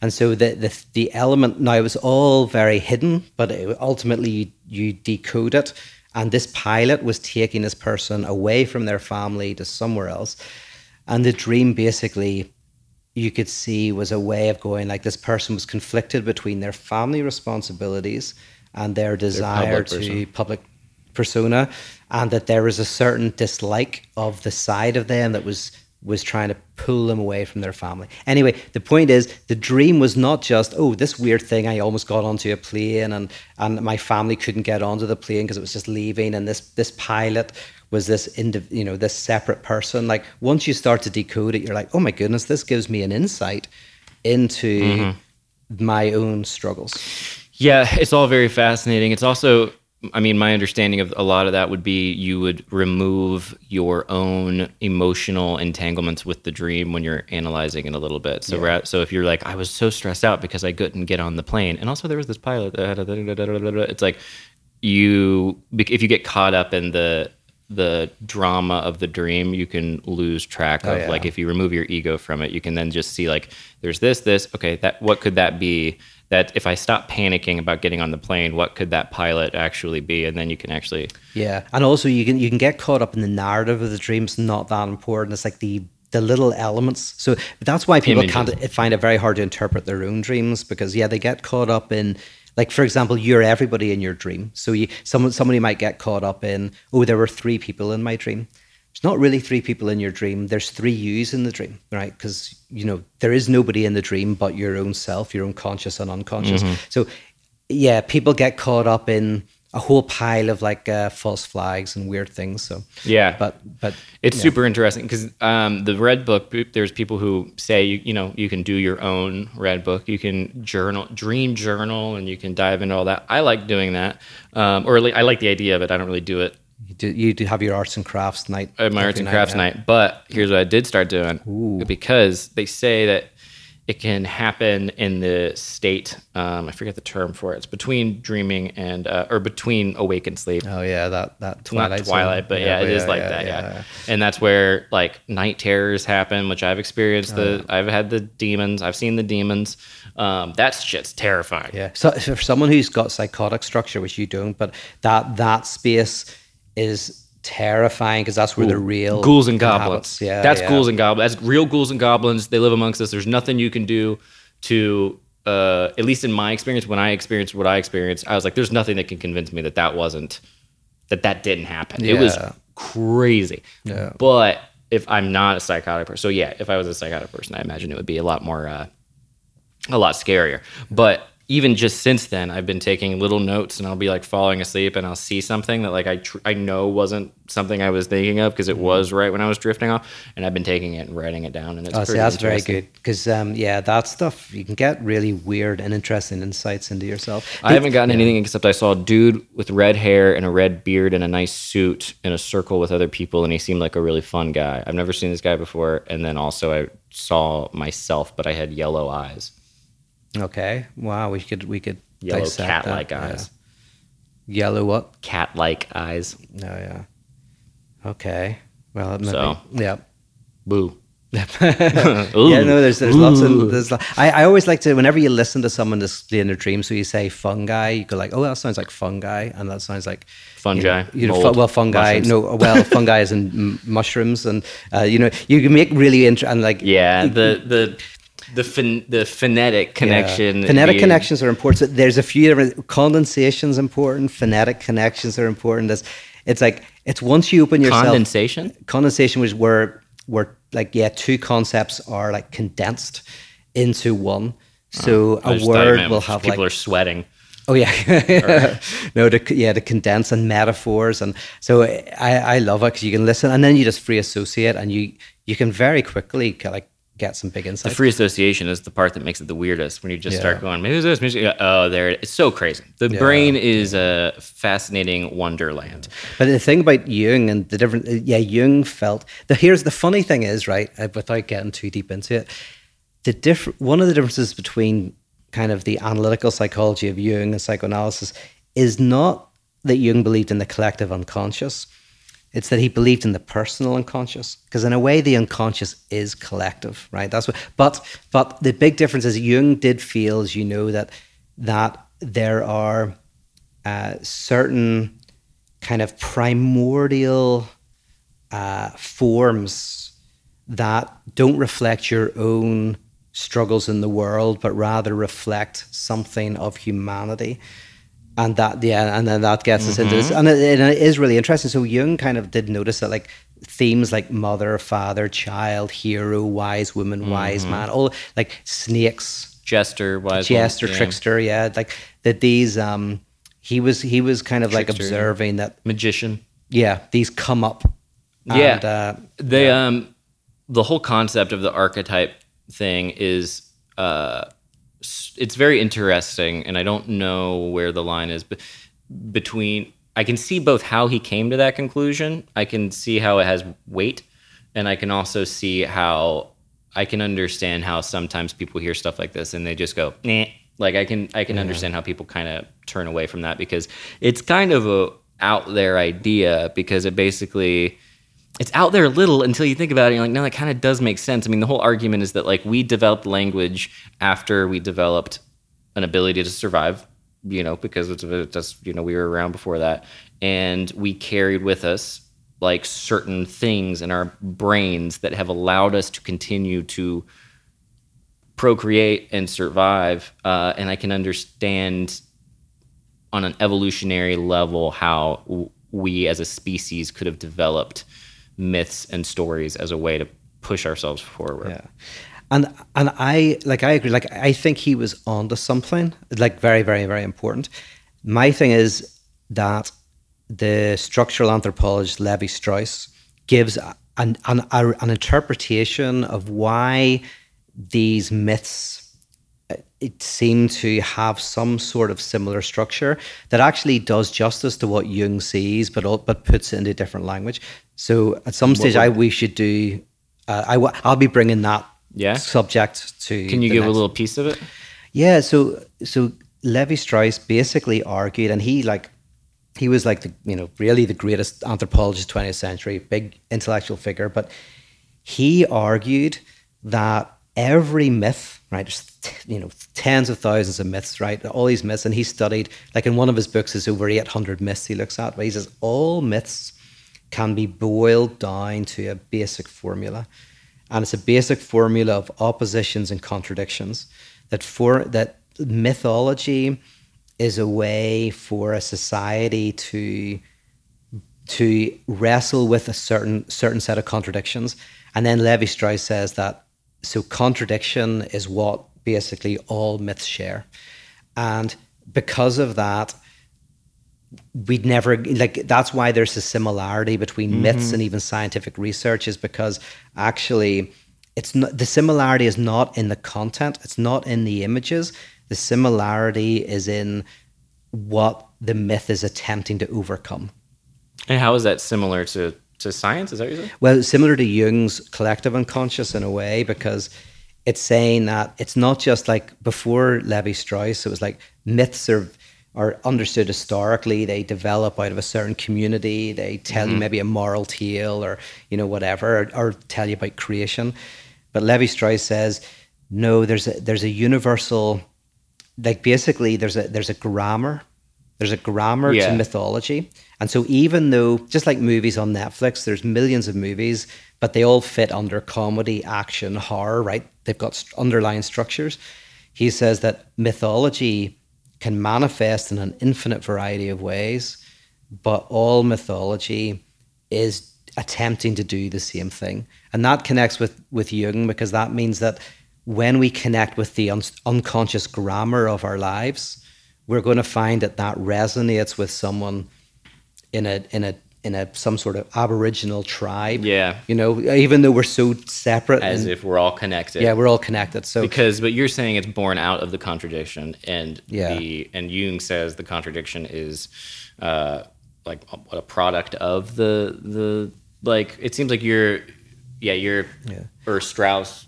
And so the the, the element now it was all very hidden, but it, ultimately you, you decode it. And this pilot was taking this person away from their family to somewhere else. And the dream basically you could see was a way of going like this person was conflicted between their family responsibilities and their desire public to person. public persona, and that there was a certain dislike of the side of them that was was trying to pull them away from their family. Anyway, the point is the dream was not just, oh, this weird thing I almost got onto a plane and and my family couldn't get onto the plane because it was just leaving and this this pilot was this indiv- you know this separate person like once you start to decode it you're like oh my goodness this gives me an insight into Mm-hmm. my own struggles Yeah, it's all very fascinating. It's also, I mean, my understanding of a lot of that would be you would remove your own emotional entanglements with the dream when you're analyzing it a little bit. So, ra- so if you're like, I was so stressed out because I couldn't get on the plane, and also there was this pilot, that had a- it's like you, if you get caught up in the the drama of the dream, you can lose track oh, of Oh, yeah. like if you remove your ego from it, you can then just see like there's this, this, okay, that what could that be? That if I stop panicking about getting on the plane, what could that pilot actually be? And then you can actually Yeah, and also you can you can get caught up in the narrative of the dream. It's not that important. It's like the the little elements. So that's why people Images. can't find it very hard to interpret their own dreams because yeah, they get caught up in like for example, you're everybody in your dream. So you someone somebody might get caught up in oh, there were three people in my dream. There's not really three people in your dream. There's three yous in the dream, right? Because you know there is nobody in the dream but your own self, your own conscious and unconscious. Mm-hmm. So yeah, people get caught up in a whole pile of like uh, false flags and weird things. So Yeah. but but It's yeah. super interesting because um, the red book. There's people who say you you know you can do your own red book. You can journal, dream journal, and you can dive into all that. I like doing that, um, or I like the idea of it. I don't really do it you do, you do have your arts and crafts night. my arts and crafts yeah. night. But here's what I did start doing because they say that it can happen in the state. Um, I forget the term for it. It's between dreaming and uh, or between awake and sleep. Oh yeah, that that twilight. not. Twilight, but yeah, it is like that. Yeah. and that's where like night terrors happen, which I've experienced. Oh, The I've had the demons. I've seen the demons. Um, that shit's terrifying. Yeah. So for someone who's got psychotic structure, which you don't, but that that space is terrifying because that's where the real ghouls and goblins. Yeah, that's yeah. ghouls and goblins. That's real ghouls and goblins. They live amongst us. There's nothing you can do to, uh, at least in my experience, when I experienced what I experienced, I was like, there's nothing that can convince me that that wasn't, that that didn't happen. It was crazy. Yeah. But if I'm not a psychotic person, so yeah, if I was a psychotic person, I imagine it would be a lot more, uh, a lot scarier. But even just since then, I've been taking little notes, and I'll be like falling asleep, and I'll see something that like I tr- I know wasn't something I was thinking of because it Mm-hmm. was right when I was drifting off, and I've been taking it and writing it down, and it's Oh, see, pretty that's very good because um, yeah, that stuff you can get really weird and interesting insights into yourself. I haven't gotten anything except I saw a dude with red hair and a red beard and a nice suit in a circle with other people, and he seemed like a really fun guy. I've never seen this guy before, and then also I saw myself, but I had yellow eyes, Okay, wow, we could we could yellow that, yeah. eyes, Yellow what? cat-like eyes. No, yeah. Okay. Well, maybe, So. yeah. Boo. yeah, no, there's there's lots of there's. I, I always like to whenever you listen to someone display their dreams, so you say fungi, you go like, oh, that sounds like fungi, and that sounds like Fungi, You know, you know, well, fungi. mushrooms. No, well, fungi is in m- mushrooms, and uh, you know, you can make really interesting and like Yeah, the the the phen- the phonetic connection. Yeah. Phonetic connections are important. So there's a few different condensation's important. Phonetic connections are important. It's, it's like it's once you open yourself. Condensation? Condensation was where where like yeah, two concepts are like condensed into one. Oh, so I a just thought you word will have people like are sweating. Oh yeah, no, to yeah, to condense and metaphors, and so I I love it because you can listen and then you just free associate and you you can very quickly like get some big insight. The free association is the part that makes it the weirdest when you just Yeah. start going, maybe this, maybe this. Oh, there it is. It's so crazy. The Yeah. brain is a fascinating wonderland. But the thing about Jung and the different, yeah, Jung felt the here's the funny thing is right uh, without getting too deep into it, the different one of the differences between kind of the analytical psychology of Jung and psychoanalysis is not that Jung believed in the collective unconscious. It's that he believed in the personal unconscious because in a way the unconscious is collective, right? That's what. But but the big difference is Jung did feel, as you know, that that there are uh, certain kind of primordial uh, forms that don't reflect your own struggles in the world, but rather reflect something of humanity. And that yeah and then that gets us into this Mm-hmm. and it, and it is really interesting so jung kind of did notice that like themes like mother father child hero wise woman wise Mm-hmm. man all like snakes Jester, wise jester yeah. trickster yeah like that these um he was he was kind of like Trickster, yeah. observing that magician. yeah these come up Yeah. and, uh, They um the whole concept of the archetype thing is uh it's very interesting and I don't know where the line is but between I can see both how he came to that conclusion. I can see how it has weight and I can also see how I can understand how sometimes people hear stuff like this and they just go, nah. Like I can I can understand how people kind of turn away from that because it's kind of a out there idea because it basically it's out there a little until you think about it. You're like, no, that kind of does make sense. I mean, the whole argument is that like we developed language after we developed an ability to survive, you know, because it's just you know we were around before that, and we carried with us like certain things in our brains that have allowed us to continue to procreate and survive. Uh, and I can understand on an evolutionary level how we as a species could have developed myths and stories as a way to push ourselves forward. Yeah. And and I like I agree. Like I think he was onto something. Like very, very, very important. My thing is that the structural anthropologist Levi Strauss gives an an, an interpretation of why these myths uh, it seem to have some sort of similar structure that actually does justice to what Jung sees, but but puts it into different language. So at some stage, I we should do. Uh, I w- I'll be bringing that Yeah? subject to. Can you give a little piece of it? yeah, so so Levi Strauss basically argued, and he like he was like the you know really the greatest anthropologist twentieth century, big intellectual figure, but he argued that every myth, right, there's you know tens of thousands of myths, right, all these myths, and he studied like in one of his books is over eight hundred myths he looks at, but he says all myths can be boiled down to a basic formula. And it's a basic formula of oppositions and contradictions that for that mythology is a way for a society to to wrestle with a certain certain set of contradictions. And then levi strauss says that so contradiction is what basically all myths share. And because of that we'd never like that's why there's a similarity between mm-hmm. myths and even scientific research is because actually it's not the similarity is not in the content it's not in the images the similarity is in what the myth is attempting to overcome And how is that similar to, to science? Is that what you said? well, similar to Jung's collective unconscious in a way, because it's saying that it's not just like before Levi Strauss, it was like myths are are understood historically. They develop out of a certain community. They tell you mm-hmm. maybe a moral tale or you know whatever, or, or tell you about creation. But Levi Strauss says no. There's a there's a universal, like basically there's a there's a grammar. There's a grammar Yeah. to mythology. And so even though just like movies on Netflix, there's millions of movies, but they all fit under comedy, action, horror, right? They've got underlying structures. He says that mythology can manifest in an infinite variety of ways, but all mythology is attempting to do the same thing. And that connects with with Jung because that means that when we connect with the un- unconscious grammar of our lives, we're going to find that that resonates with someone in a in a in a some sort of aboriginal tribe. Yeah. You know, even though we're so separate As and- if we're all connected. yeah, we're all connected. So because but you're saying it's born out of the contradiction and Yeah. the and Jung says the contradiction is uh like a, what a product of the the like it seems like you're yeah you're Yeah. or Strauss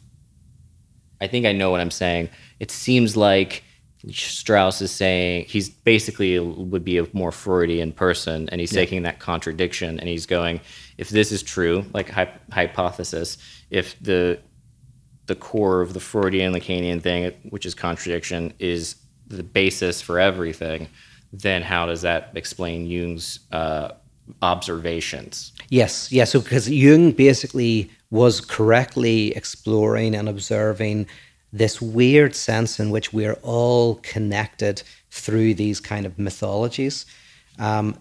I think I know what I'm saying it seems like Strauss is saying he's basically would be a more Freudian person, and he's taking that contradiction and he's going, if this is true, like hy- hypothesis, if the the core of the Freudian Lacanian thing, which is contradiction, is the basis for everything, then how does that explain Jung's uh, observations? Yes, yes. So because Jung basically was correctly exploring and observing this weird sense in which we're all connected through these kind of mythologies. Um,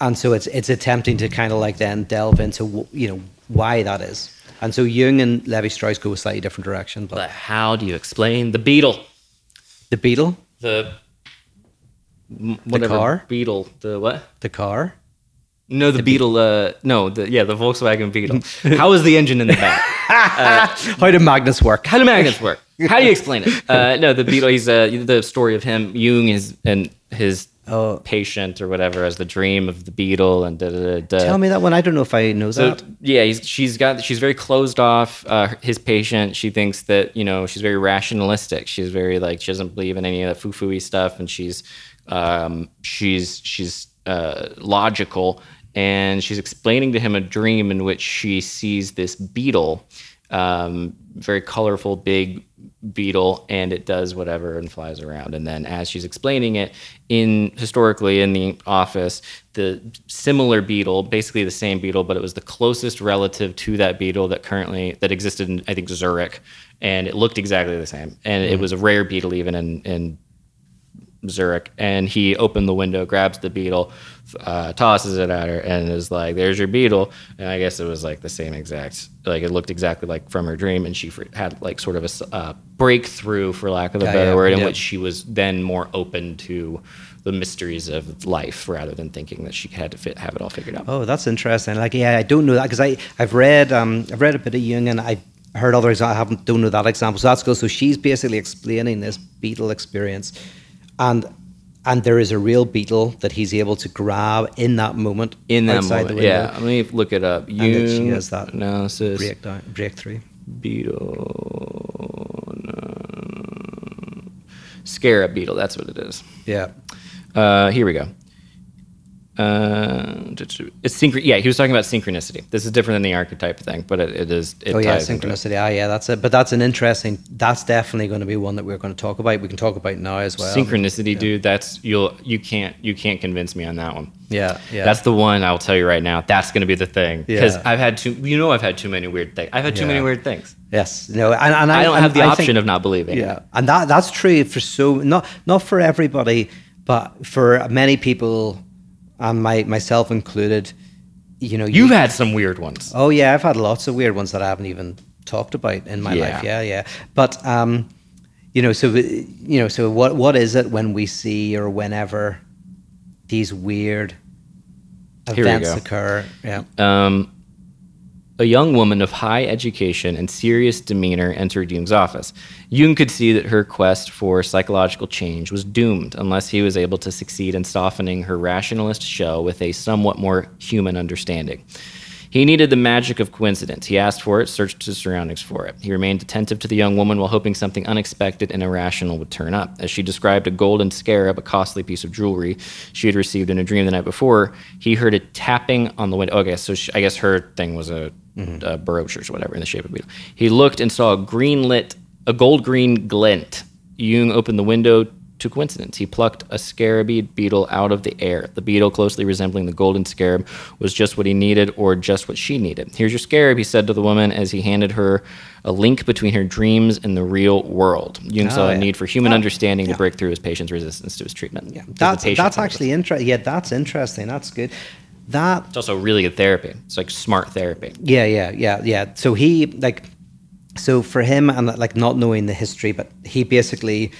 and so it's it's attempting to kind of like then delve into you know why that is. And so Jung and Levi Strauss go a slightly different direction. But But how do you explain the beetle? the beetle, The whatever car? beetle. The what? the car, No, the, beetle. Uh, no, the yeah, the Volkswagen Beetle. how is the engine in the back? how do magnets work? How do magnets work? How do you explain it? Uh, no, the beetle. He's uh, the story of him. Jung is and his Oh. patient or whatever as the dream of the beetle and da da da. Tell me that one. I don't know if I know So that. yeah, he's, she's got she's very closed off. Uh, his patient, she thinks that you know she's very rationalistic. She's very like she doesn't believe in any of the foo foo stuff, and she's um, she's she's uh, logical, and she's explaining to him a dream in which she sees this beetle, um, very colorful, big beetle and it does whatever and flies around. And then as she's explaining it in historically in the office the similar beetle basically the same beetle but it was the closest relative to that beetle that currently that existed in i think zurich. And it looked exactly the same. And it was a rare beetle even in in Zurich, and he opened the window, grabs the beetle, uh, tosses it at her, and is like, "There's your beetle." And I guess it was like the same exact, like it looked exactly like from her dream, and she had like sort of a uh, breakthrough, for lack of a Yeah, better yeah, word, in yeah. which she was then more open to the mysteries of life rather than thinking that she had to fit, have it all figured out. Oh, that's interesting. Like, yeah, I don't know that because I I've read um I've read a bit of Jung and I heard other examples. I haven't don't know that example. So that's good. So she's basically explaining this beetle experience, and and there is a real beetle that he's able to grab in that moment In that moment, yeah. Let me look it up. And then she has that analysis. breakdown breakthrough. beetle. no. Scarab beetle. That's what it is. Yeah. Uh, here we go. Uh, it's synchro- Yeah, he was talking about synchronicity. This is different than the archetype thing, but it, it is. It oh yeah, ties into it. synchronicity. Ah, yeah, that's it. But that's an interesting. That's definitely going to be one that we're going to talk about. We can talk about now as well. Synchronicity, dude. That's you'll you can't you can't convince me on that one. Yeah, yeah. That's the one I'll tell you right now. That's going to be the thing because Yeah. I've had too. You know, I've had too many weird things. I've had too many weird things. yes. No, and, and I don't and have the I option think- of not believing. Yeah, and that that's true for so not not for everybody, but for many people, and my myself included. You know, You've you, had some weird ones. Oh yeah, I've had lots of weird ones that I haven't even talked about in my Yeah. life. Yeah, yeah. But um, you know, so you know, so what what is it when we see or whenever these weird we events go. occur? Yeah. um, a young woman of high education and serious demeanor entered Jung's office. Jung could see that her quest for psychological change was doomed unless he was able to succeed in softening her rationalist shell with a somewhat more human understanding. He needed the magic of coincidence. He asked for it, searched his surroundings for it. He remained attentive to the young woman while hoping something unexpected and irrational would turn up. As she described a golden scarab, a costly piece of jewelry she had received in a dream the night before, he heard it tapping on the window. Okay, so she, I guess her thing was a, Mm-hmm. Uh, a brooch or whatever in the shape of a beetle. He looked and saw a green lit, a gold green glint. Jung opened the window to coincidence. He plucked a scarabid beetle out of the air. The beetle, closely resembling the golden scarab, was just what he needed or just what she needed. Here's your scarab, he said to the woman as he handed her a link between her dreams and the real world. Jung saw Oh, a need for human Oh, understanding yeah. to break through his patient's resistance to his treatment. Yeah. 'Cause the That's that's actually interesting. Yeah, that's interesting. That's good. That It's also really good therapy. It's like smart therapy. Yeah, yeah, yeah, yeah. So he like, so for him and like not knowing the history, but he basically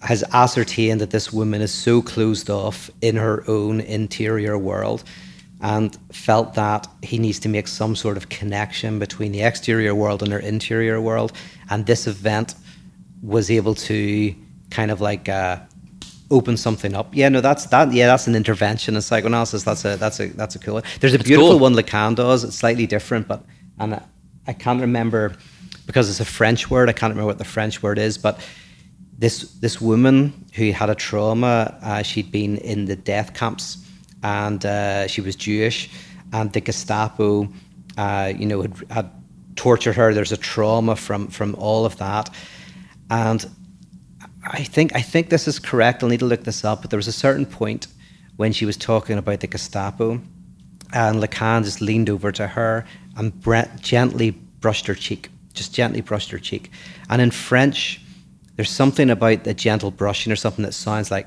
has ascertained that this woman is so closed off in her own interior world, and felt that he needs to make some sort of connection between the exterior world and her interior world, and this event was able to kind of like. Uh, open something up. Yeah, no, that's that. Yeah, that's an intervention in psychoanalysis. That's a that's a that's a cool one. There's a beautiful cool. one Lacan does. It's slightly different, but and I, I can't remember because it's a French word. I can't remember what the French word is, but this this woman who had a trauma. Uh, she'd been in the death camps, and uh, she was Jewish, and the Gestapo, uh, you know, had, had tortured her. There's a trauma from from all of that, and I think I think this is correct. I'll need to look this up. But there was a certain point when she was talking about the Gestapo, and Lacan just leaned over to her and gently brushed her cheek, just gently brushed her cheek. And in French, there's something about the gentle brushing or something that sounds like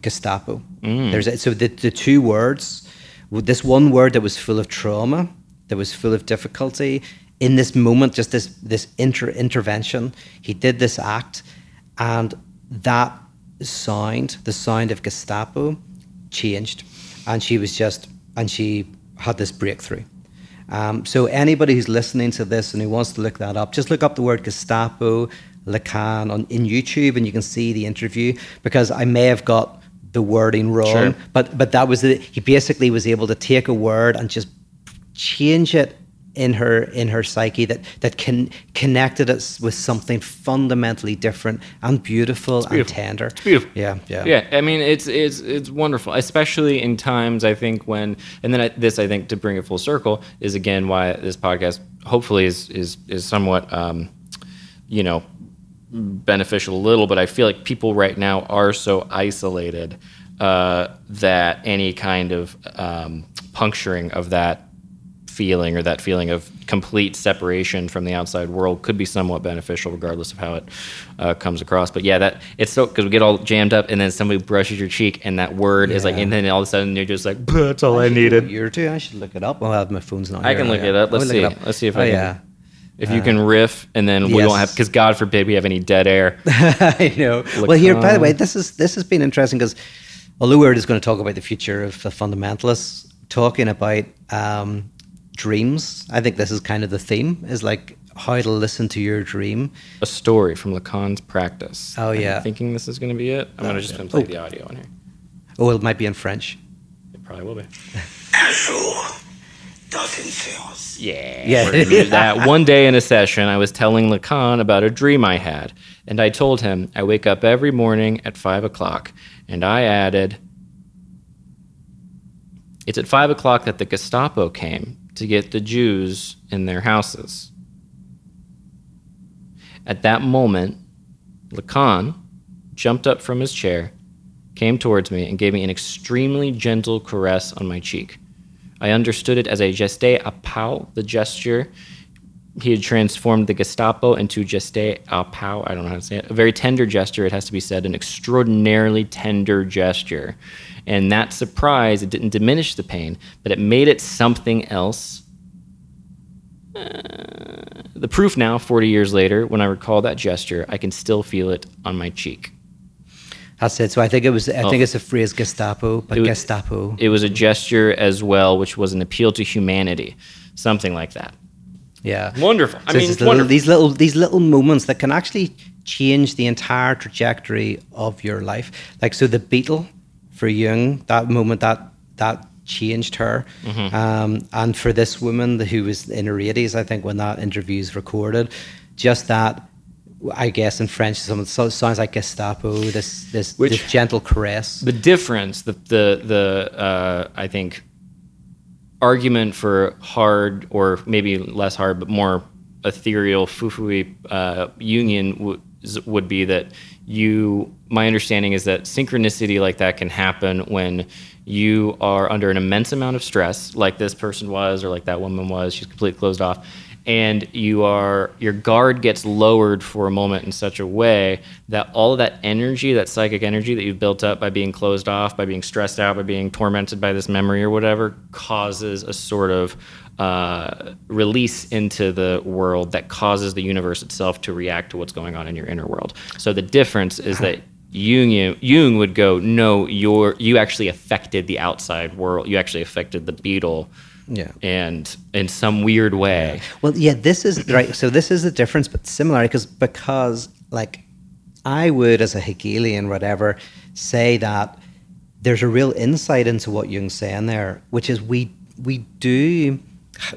Gestapo. Mm. There's a, so the, the two words, this one word that was full of trauma, that was full of difficulty, in this moment, just this this inter intervention, he did this act, and that sound, the sound of Gestapo, changed, and she was just and she had this breakthrough. Um, so anybody who's listening to this and who wants to look that up, just look up the word Gestapo Lacan on in YouTube, and you can see the interview because I may have got the wording wrong, Sure. but but that was it. He basically was able to take a word and just change it in her in her psyche that that can connected us with something fundamentally different and beautiful, and beautiful. tender. It's beautiful. Yeah, yeah, Yeah, I mean it's it's it's wonderful, especially in times I think when and then I, this I think to bring it full circle is again why this podcast hopefully is is is somewhat um, you know beneficial a little, but I feel like people right now are so isolated uh, that any kind of um, puncturing of that feeling or that feeling of complete separation from the outside world could be somewhat beneficial regardless of how it uh, comes across but yeah that it's so because we get all jammed up and then somebody brushes your cheek and that word is like and then all of a sudden you're just like that's all i needed You're too. I should look it up. I'll have my phone's not. I can look it up. Let's see. up. Let's see if oh, I can. yeah. if you can riff and then we yes. won't have because god forbid we have any dead air I know. Well, here, by the way, this is this has been interesting because although we're just going to talk about the future of the fundamentalists, talking about um, dreams, I think this is kind of the theme: is like how to listen to your dream. a story from lacan's practice Oh, I'm yeah. thinking this is going to be it i'm going to just gonna play oh. the audio on here Oh, it might be in French. it probably will be Un jour, dans une Yeah. Yeah. we're gonna do that. One day in a session, I was telling Lacan about a dream I had, and I told him I wake up every morning at five o'clock, and I added, "It's at five o'clock that the Gestapo came to get the Jews in their houses." At that moment, Lacan jumped up from his chair, came towards me, and gave me an extremely gentle caress on my cheek. I understood it as a geste à peau, the gesture. He had transformed the Gestapo into geste à peau. I don't know how to say it. A very tender gesture, it has to be said, an extraordinarily tender gesture. And that surprise, it didn't diminish the pain, but it made it something else. Uh, the proof now, 40 years later, when I recall that gesture, I can still feel it on my cheek. That's it. So I think it was. I Oh. think it's a phrase Gestapo, but It was- Gestapo. It was a gesture as well, which was an appeal to humanity, something like that. yeah. Wonderful. I mean, little- wonderful. these little these little moments that can actually change the entire trajectory of your life. Like so, the beetle for Jung, that moment that that changed her, Mm-hmm. um, and for this woman who was in her eighties, I think when that interview is recorded, just that. I guess in French, some so sounds like Gestapo. This this, Which- this gentle caress. the difference, the the the uh, I think argument for hard or maybe less hard but more ethereal fufui uh, Jungian would would be that you my understanding is that synchronicity like that can happen when you are under an immense amount of stress like this person was or like that woman was. She's completely closed off. And you are your guard gets lowered for a moment in such a way that all of that energy that psychic energy that you've built up by being closed off by being stressed out by being tormented by this memory or whatever causes a sort of uh, release into the world that causes the universe itself to react to what's going on in your inner world so the difference is that Jung, Jung would go, no, you're you actually affected the outside world. You actually affected the beetle, Yeah. and in some weird way. Well, yeah, this is right. So this is the difference, but similar because because like I would, as a Hegelian, whatever, say that there's a real insight into what Jung's saying there, which is we we do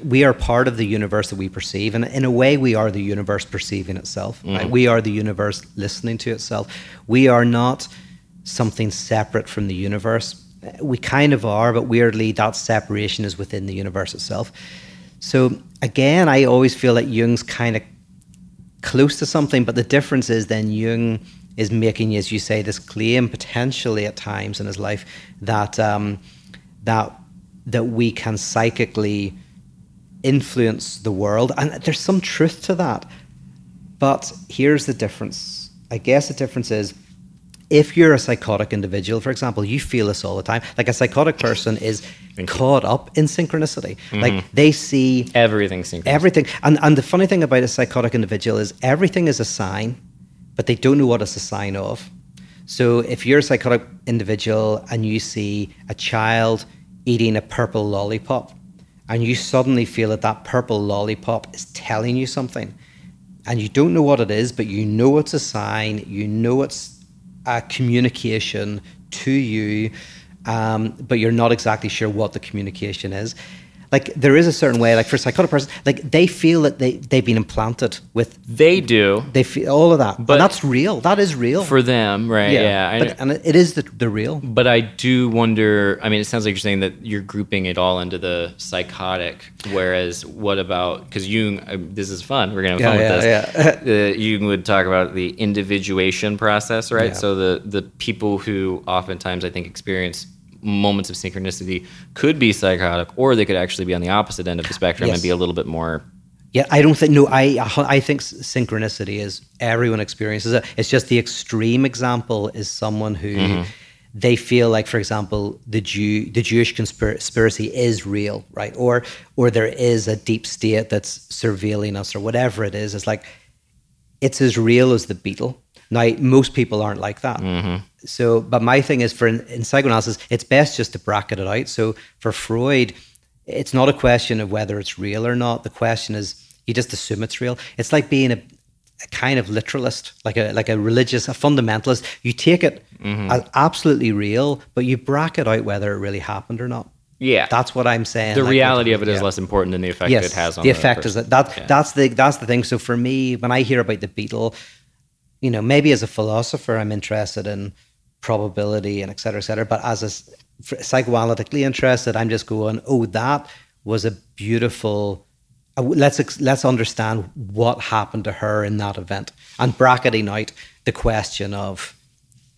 we are part of the universe that we perceive, and in a way, we are the universe perceiving itself. Right? We are the universe listening to itself. We are not something separate from the universe. We kind of are, but weirdly, that separation is within the universe itself. So again, I always feel that Jung's kind of close to something, but the difference is then Jung is making, as you say, this claim potentially at times in his life that um, that that we can psychically influence the world, and there's some truth to that. But here's the difference. I guess the difference is if you're a psychotic individual, for example, you feel this all the time. Like a psychotic person is caught up in synchronicity. Like they see Everything everything. And, and the funny thing about a psychotic individual is everything is a sign, but they don't know what it's a sign of. So if you're a psychotic individual and you see a child eating a purple lollipop, and you suddenly feel that that purple lollipop is telling you something, and you don't know what it is, but you know it's a sign, you know it's a communication to you, um, but you're not exactly sure what the communication is. Like there is a certain way, like for a psychotic person, like they feel that they they've been implanted with they do they feel all of that, But- and that's real. That is real for them, right? Yeah, know. but, and it is the, the real. But I do wonder. I mean, it sounds like you're saying that you're grouping it all into the psychotic. Whereas, what about because Jung? uh, This is fun. We're gonna have fun Yeah, with yeah, this. Uh, Jung would talk about the individuation process, right? Yeah. So the the people who oftentimes I think experience moments of synchronicity could be psychotic, or they could actually be on the opposite end of the spectrum and be a little bit more. Yeah, I don't think no. I I think synchronicity is everyone experiences it. It's just the extreme example is someone who Mm-hmm. they feel like, for example, the Jew the Jewish conspiracy is real, right? Or or there is a deep state that's surveilling us, or whatever it is. It's like it's as real as the beetle. Now, most people aren't like that. So, but my thing is for in, in psychoanalysis, it's best just to bracket it out. So, for Freud, it's not a question of whether it's real or not. The question is you just assume it's real. It's like being a, a kind of literalist, like a like a religious, a fundamentalist. You take it mm-hmm. as absolutely real, but you bracket out whether it really happened or not. Yeah, That's what I'm saying. the like, reality of it is yeah less important than the effect yes, it has on the the effect is that, that Yeah. that's the that's the thing. So for me, when I hear about the beetle, you know, maybe as a philosopher, I'm interested in probability and et cetera, et cetera. But as a psychoanalytically interested, I'm just going, oh, that was a beautiful. uh, Let's let's understand what happened to her in that event, and bracketing out the question of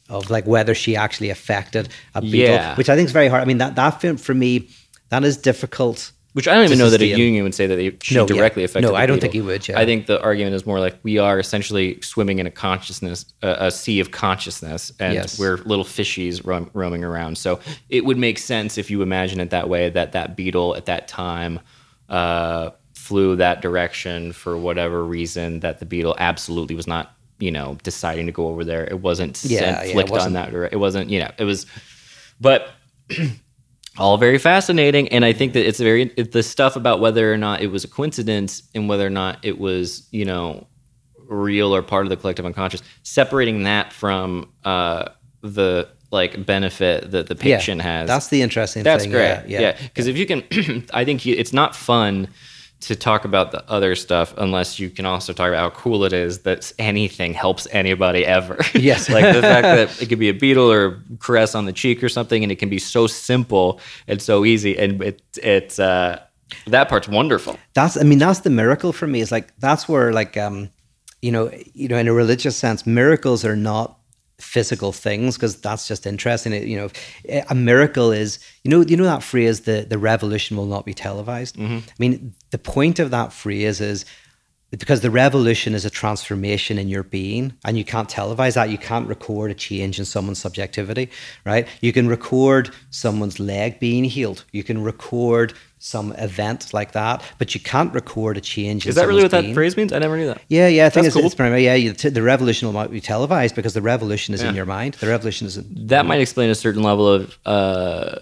of like whether she actually affected a beetle, Yeah. which I think is very hard. I mean, that that film for me, that is difficult. Which I don't even know that a Jungian would say that they, should No, yeah. directly affected. No, the I don't beetle. think he would, yeah. I think the argument is more like we are essentially swimming in a consciousness, uh, a sea of consciousness, and Yes. we're little fishies roam, roaming around. So it would make sense if you imagine it that way that that beetle at that time uh, flew that direction for whatever reason. That the beetle absolutely was not, you know, deciding to go over there. It wasn't Yeah, sent, yeah, it flicked on wasn't- that. It wasn't, you know, it was, but all very fascinating and i think that it's very the stuff about whether or not it was a coincidence and whether or not it was you know real or part of the collective unconscious separating that from uh the like benefit that the Yeah, patient has. That's the interesting that's thing. great. Yeah, yeah because if you can i think you, it's not fun to talk about the other stuff unless you can also talk about how cool it is that anything helps anybody ever. Yes. like the fact that it could be a beetle or a caress on the cheek or something and it can be so simple and so easy and it, it's uh that part's wonderful. That's i mean that's the miracle for me. Is like that's where like um you know you know in a religious sense miracles are not physical things because that's just interesting. It- you know a miracle is you know you know that phrase the the revolution will not be televised i mean the point of that phrase is because the revolution is a transformation in your being and you can't televise that. You can't record a change in someone's subjectivity right? You can record someone's leg being healed. You can record some event like that but you can't record a change in is that really what someone's that phrase means? I never knew that. Yeah yeah i think That's it's, cool. it's primary yeah you, the revolution will not be televised because the revolution is in your mind. The revolution is in, that might explain a certain level of uh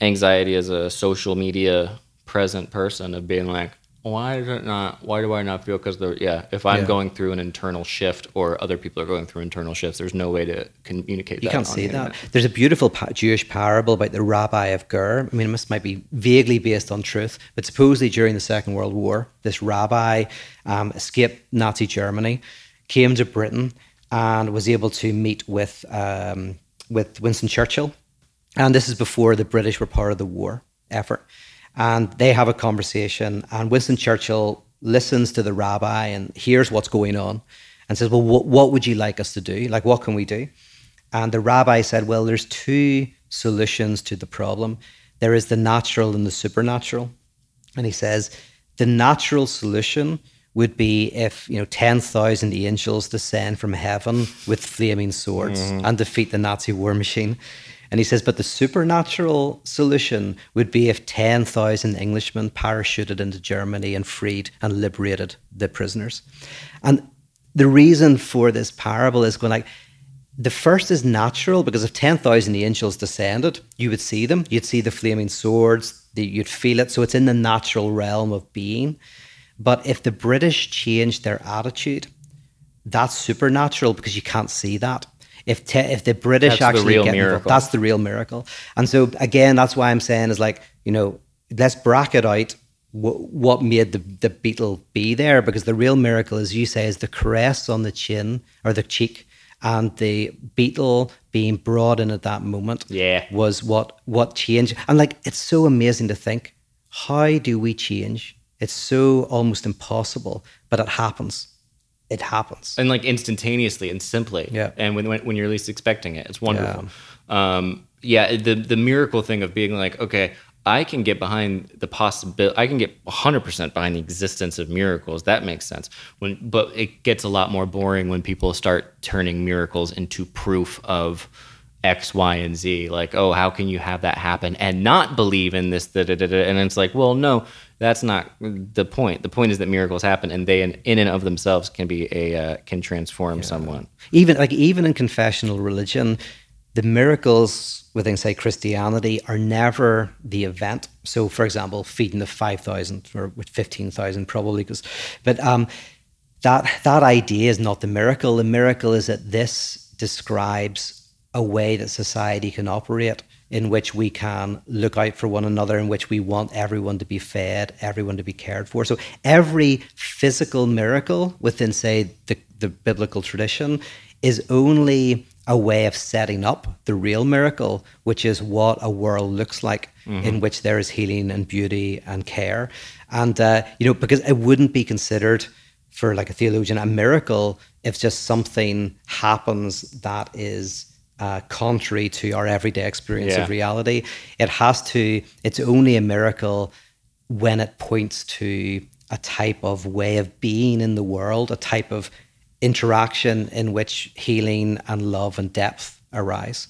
anxiety as a social media present person of being like why is it not why do i not feel because the yeah if i'm Yeah. going through an internal shift or other people are going through internal shifts there's no way to communicate that. You can't see the that. There's a beautiful Jewish parable about the rabbi of Gur. I mean, this might be vaguely based on truth, but supposedly during the Second World War, this rabbi um, escaped Nazi Germany, came to Britain, and was able to meet with um, with Winston Churchill. And this is before the British were part of the war effort. And they have a conversation, and Winston Churchill listens to the rabbi and hears what's going on and says, Well, what, what would you like us to do? Like, what can we do? And the rabbi said, Well, there's two solutions to the problem there is the natural and the supernatural. And he says, The natural solution would be if you know ten thousand angels descend from heaven with flaming swords mm-hmm. and defeat the Nazi war machine. And he says, but the supernatural solution would be if 10,000 Englishmen parachuted into Germany and freed and liberated the prisoners. And the reason for this parable is going like, the first is natural because if 10,000 angels descended, you would see them. You'd see the flaming swords, the, you'd feel it. So it's in the natural realm of being. But if the British changed their attitude, that's supernatural because you can't see that. If te- if the British That's the actually real get involved, that's the real miracle. And so again, that's why I'm saying is like you know let's bracket out wh- what made the the beetle be there because the real miracle, as you say, is the caress on the chin or the cheek and the beetle being brought in at that moment. Yeah. was what what changed. And like it's so amazing to think how do we change? It's so almost impossible, but it happens. It happens. and like instantaneously and simply. Yeah. and when, when when you're least expecting it it's wonderful. Um yeah the the miracle thing of being like okay i can get behind the possibility i can get 100% behind the existence of miracles. That makes sense. When but it gets a lot more boring when people start turning miracles into proof of X, Y, and Z. Like, oh, how can you have that happen and not believe in this? Da, da, da. And it's like, well, no, that's not the point. The point is that miracles happen, and they, in, in and of themselves, can be a uh, can transform someone. even like even in confessional religion, the miracles within say Christianity are never the event. So, for example, feeding the five thousand or with fifteen thousand probably, because but um, that that idea is not the miracle. The miracle is that this describes a way that society can operate in which we can look out for one another, in which we want everyone to be fed, everyone to be cared for. So every physical miracle within, say, the, the biblical tradition is only a way of setting up the real miracle, which is what a world looks like in which there is healing and beauty and care. And, uh, you know, because it wouldn't be considered for like a theologian a miracle if just something happens that is uh, contrary to our everyday experience Yeah. of reality. It has to, it's only a miracle when it points to a type of way of being in the world, a type of interaction in which healing and love and depth arise.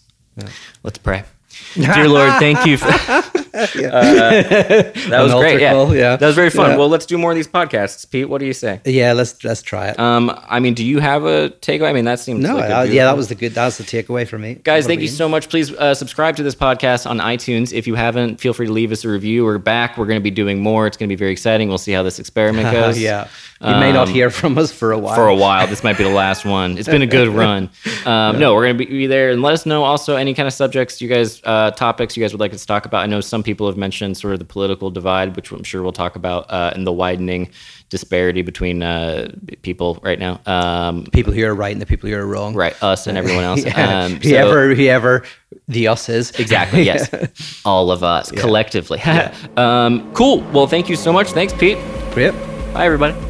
Let's pray. Dear Lord, thank you. For, that was great. Yeah. call, yeah. that was very fun. Yeah. Well, let's do more of these podcasts. Pete, what do you say? Yeah, let's let's try it. Um, I mean, do you have a takeaway? I mean, that seems no, like uh, yeah, that was the good. That was the takeaway for me. Guys, What thank you so much. Please uh, subscribe to this podcast on iTunes. If you haven't, feel free to leave us a review. We're back. We're going to be doing more. It's going to be very exciting. We'll see how this experiment goes. yeah, you may not Um, hear from us for a while. for a while. This might be the last one. It's been a good run. Um, No, we're going to be there and let us know also any kind of subjects you guys, uh, topics you guys would like us to talk about. I know some people have mentioned sort of the political divide, which I'm sure we'll talk about, uh, and the widening disparity between uh, people right now. Um, people who are right and the people who are wrong. right, us and everyone else. Yeah. Um, so- whoever, whoever the us is. Exactly. Yes. All of us collectively. um, cool. Well, thank you so much. Thanks, Pete. Great. Bye, everybody.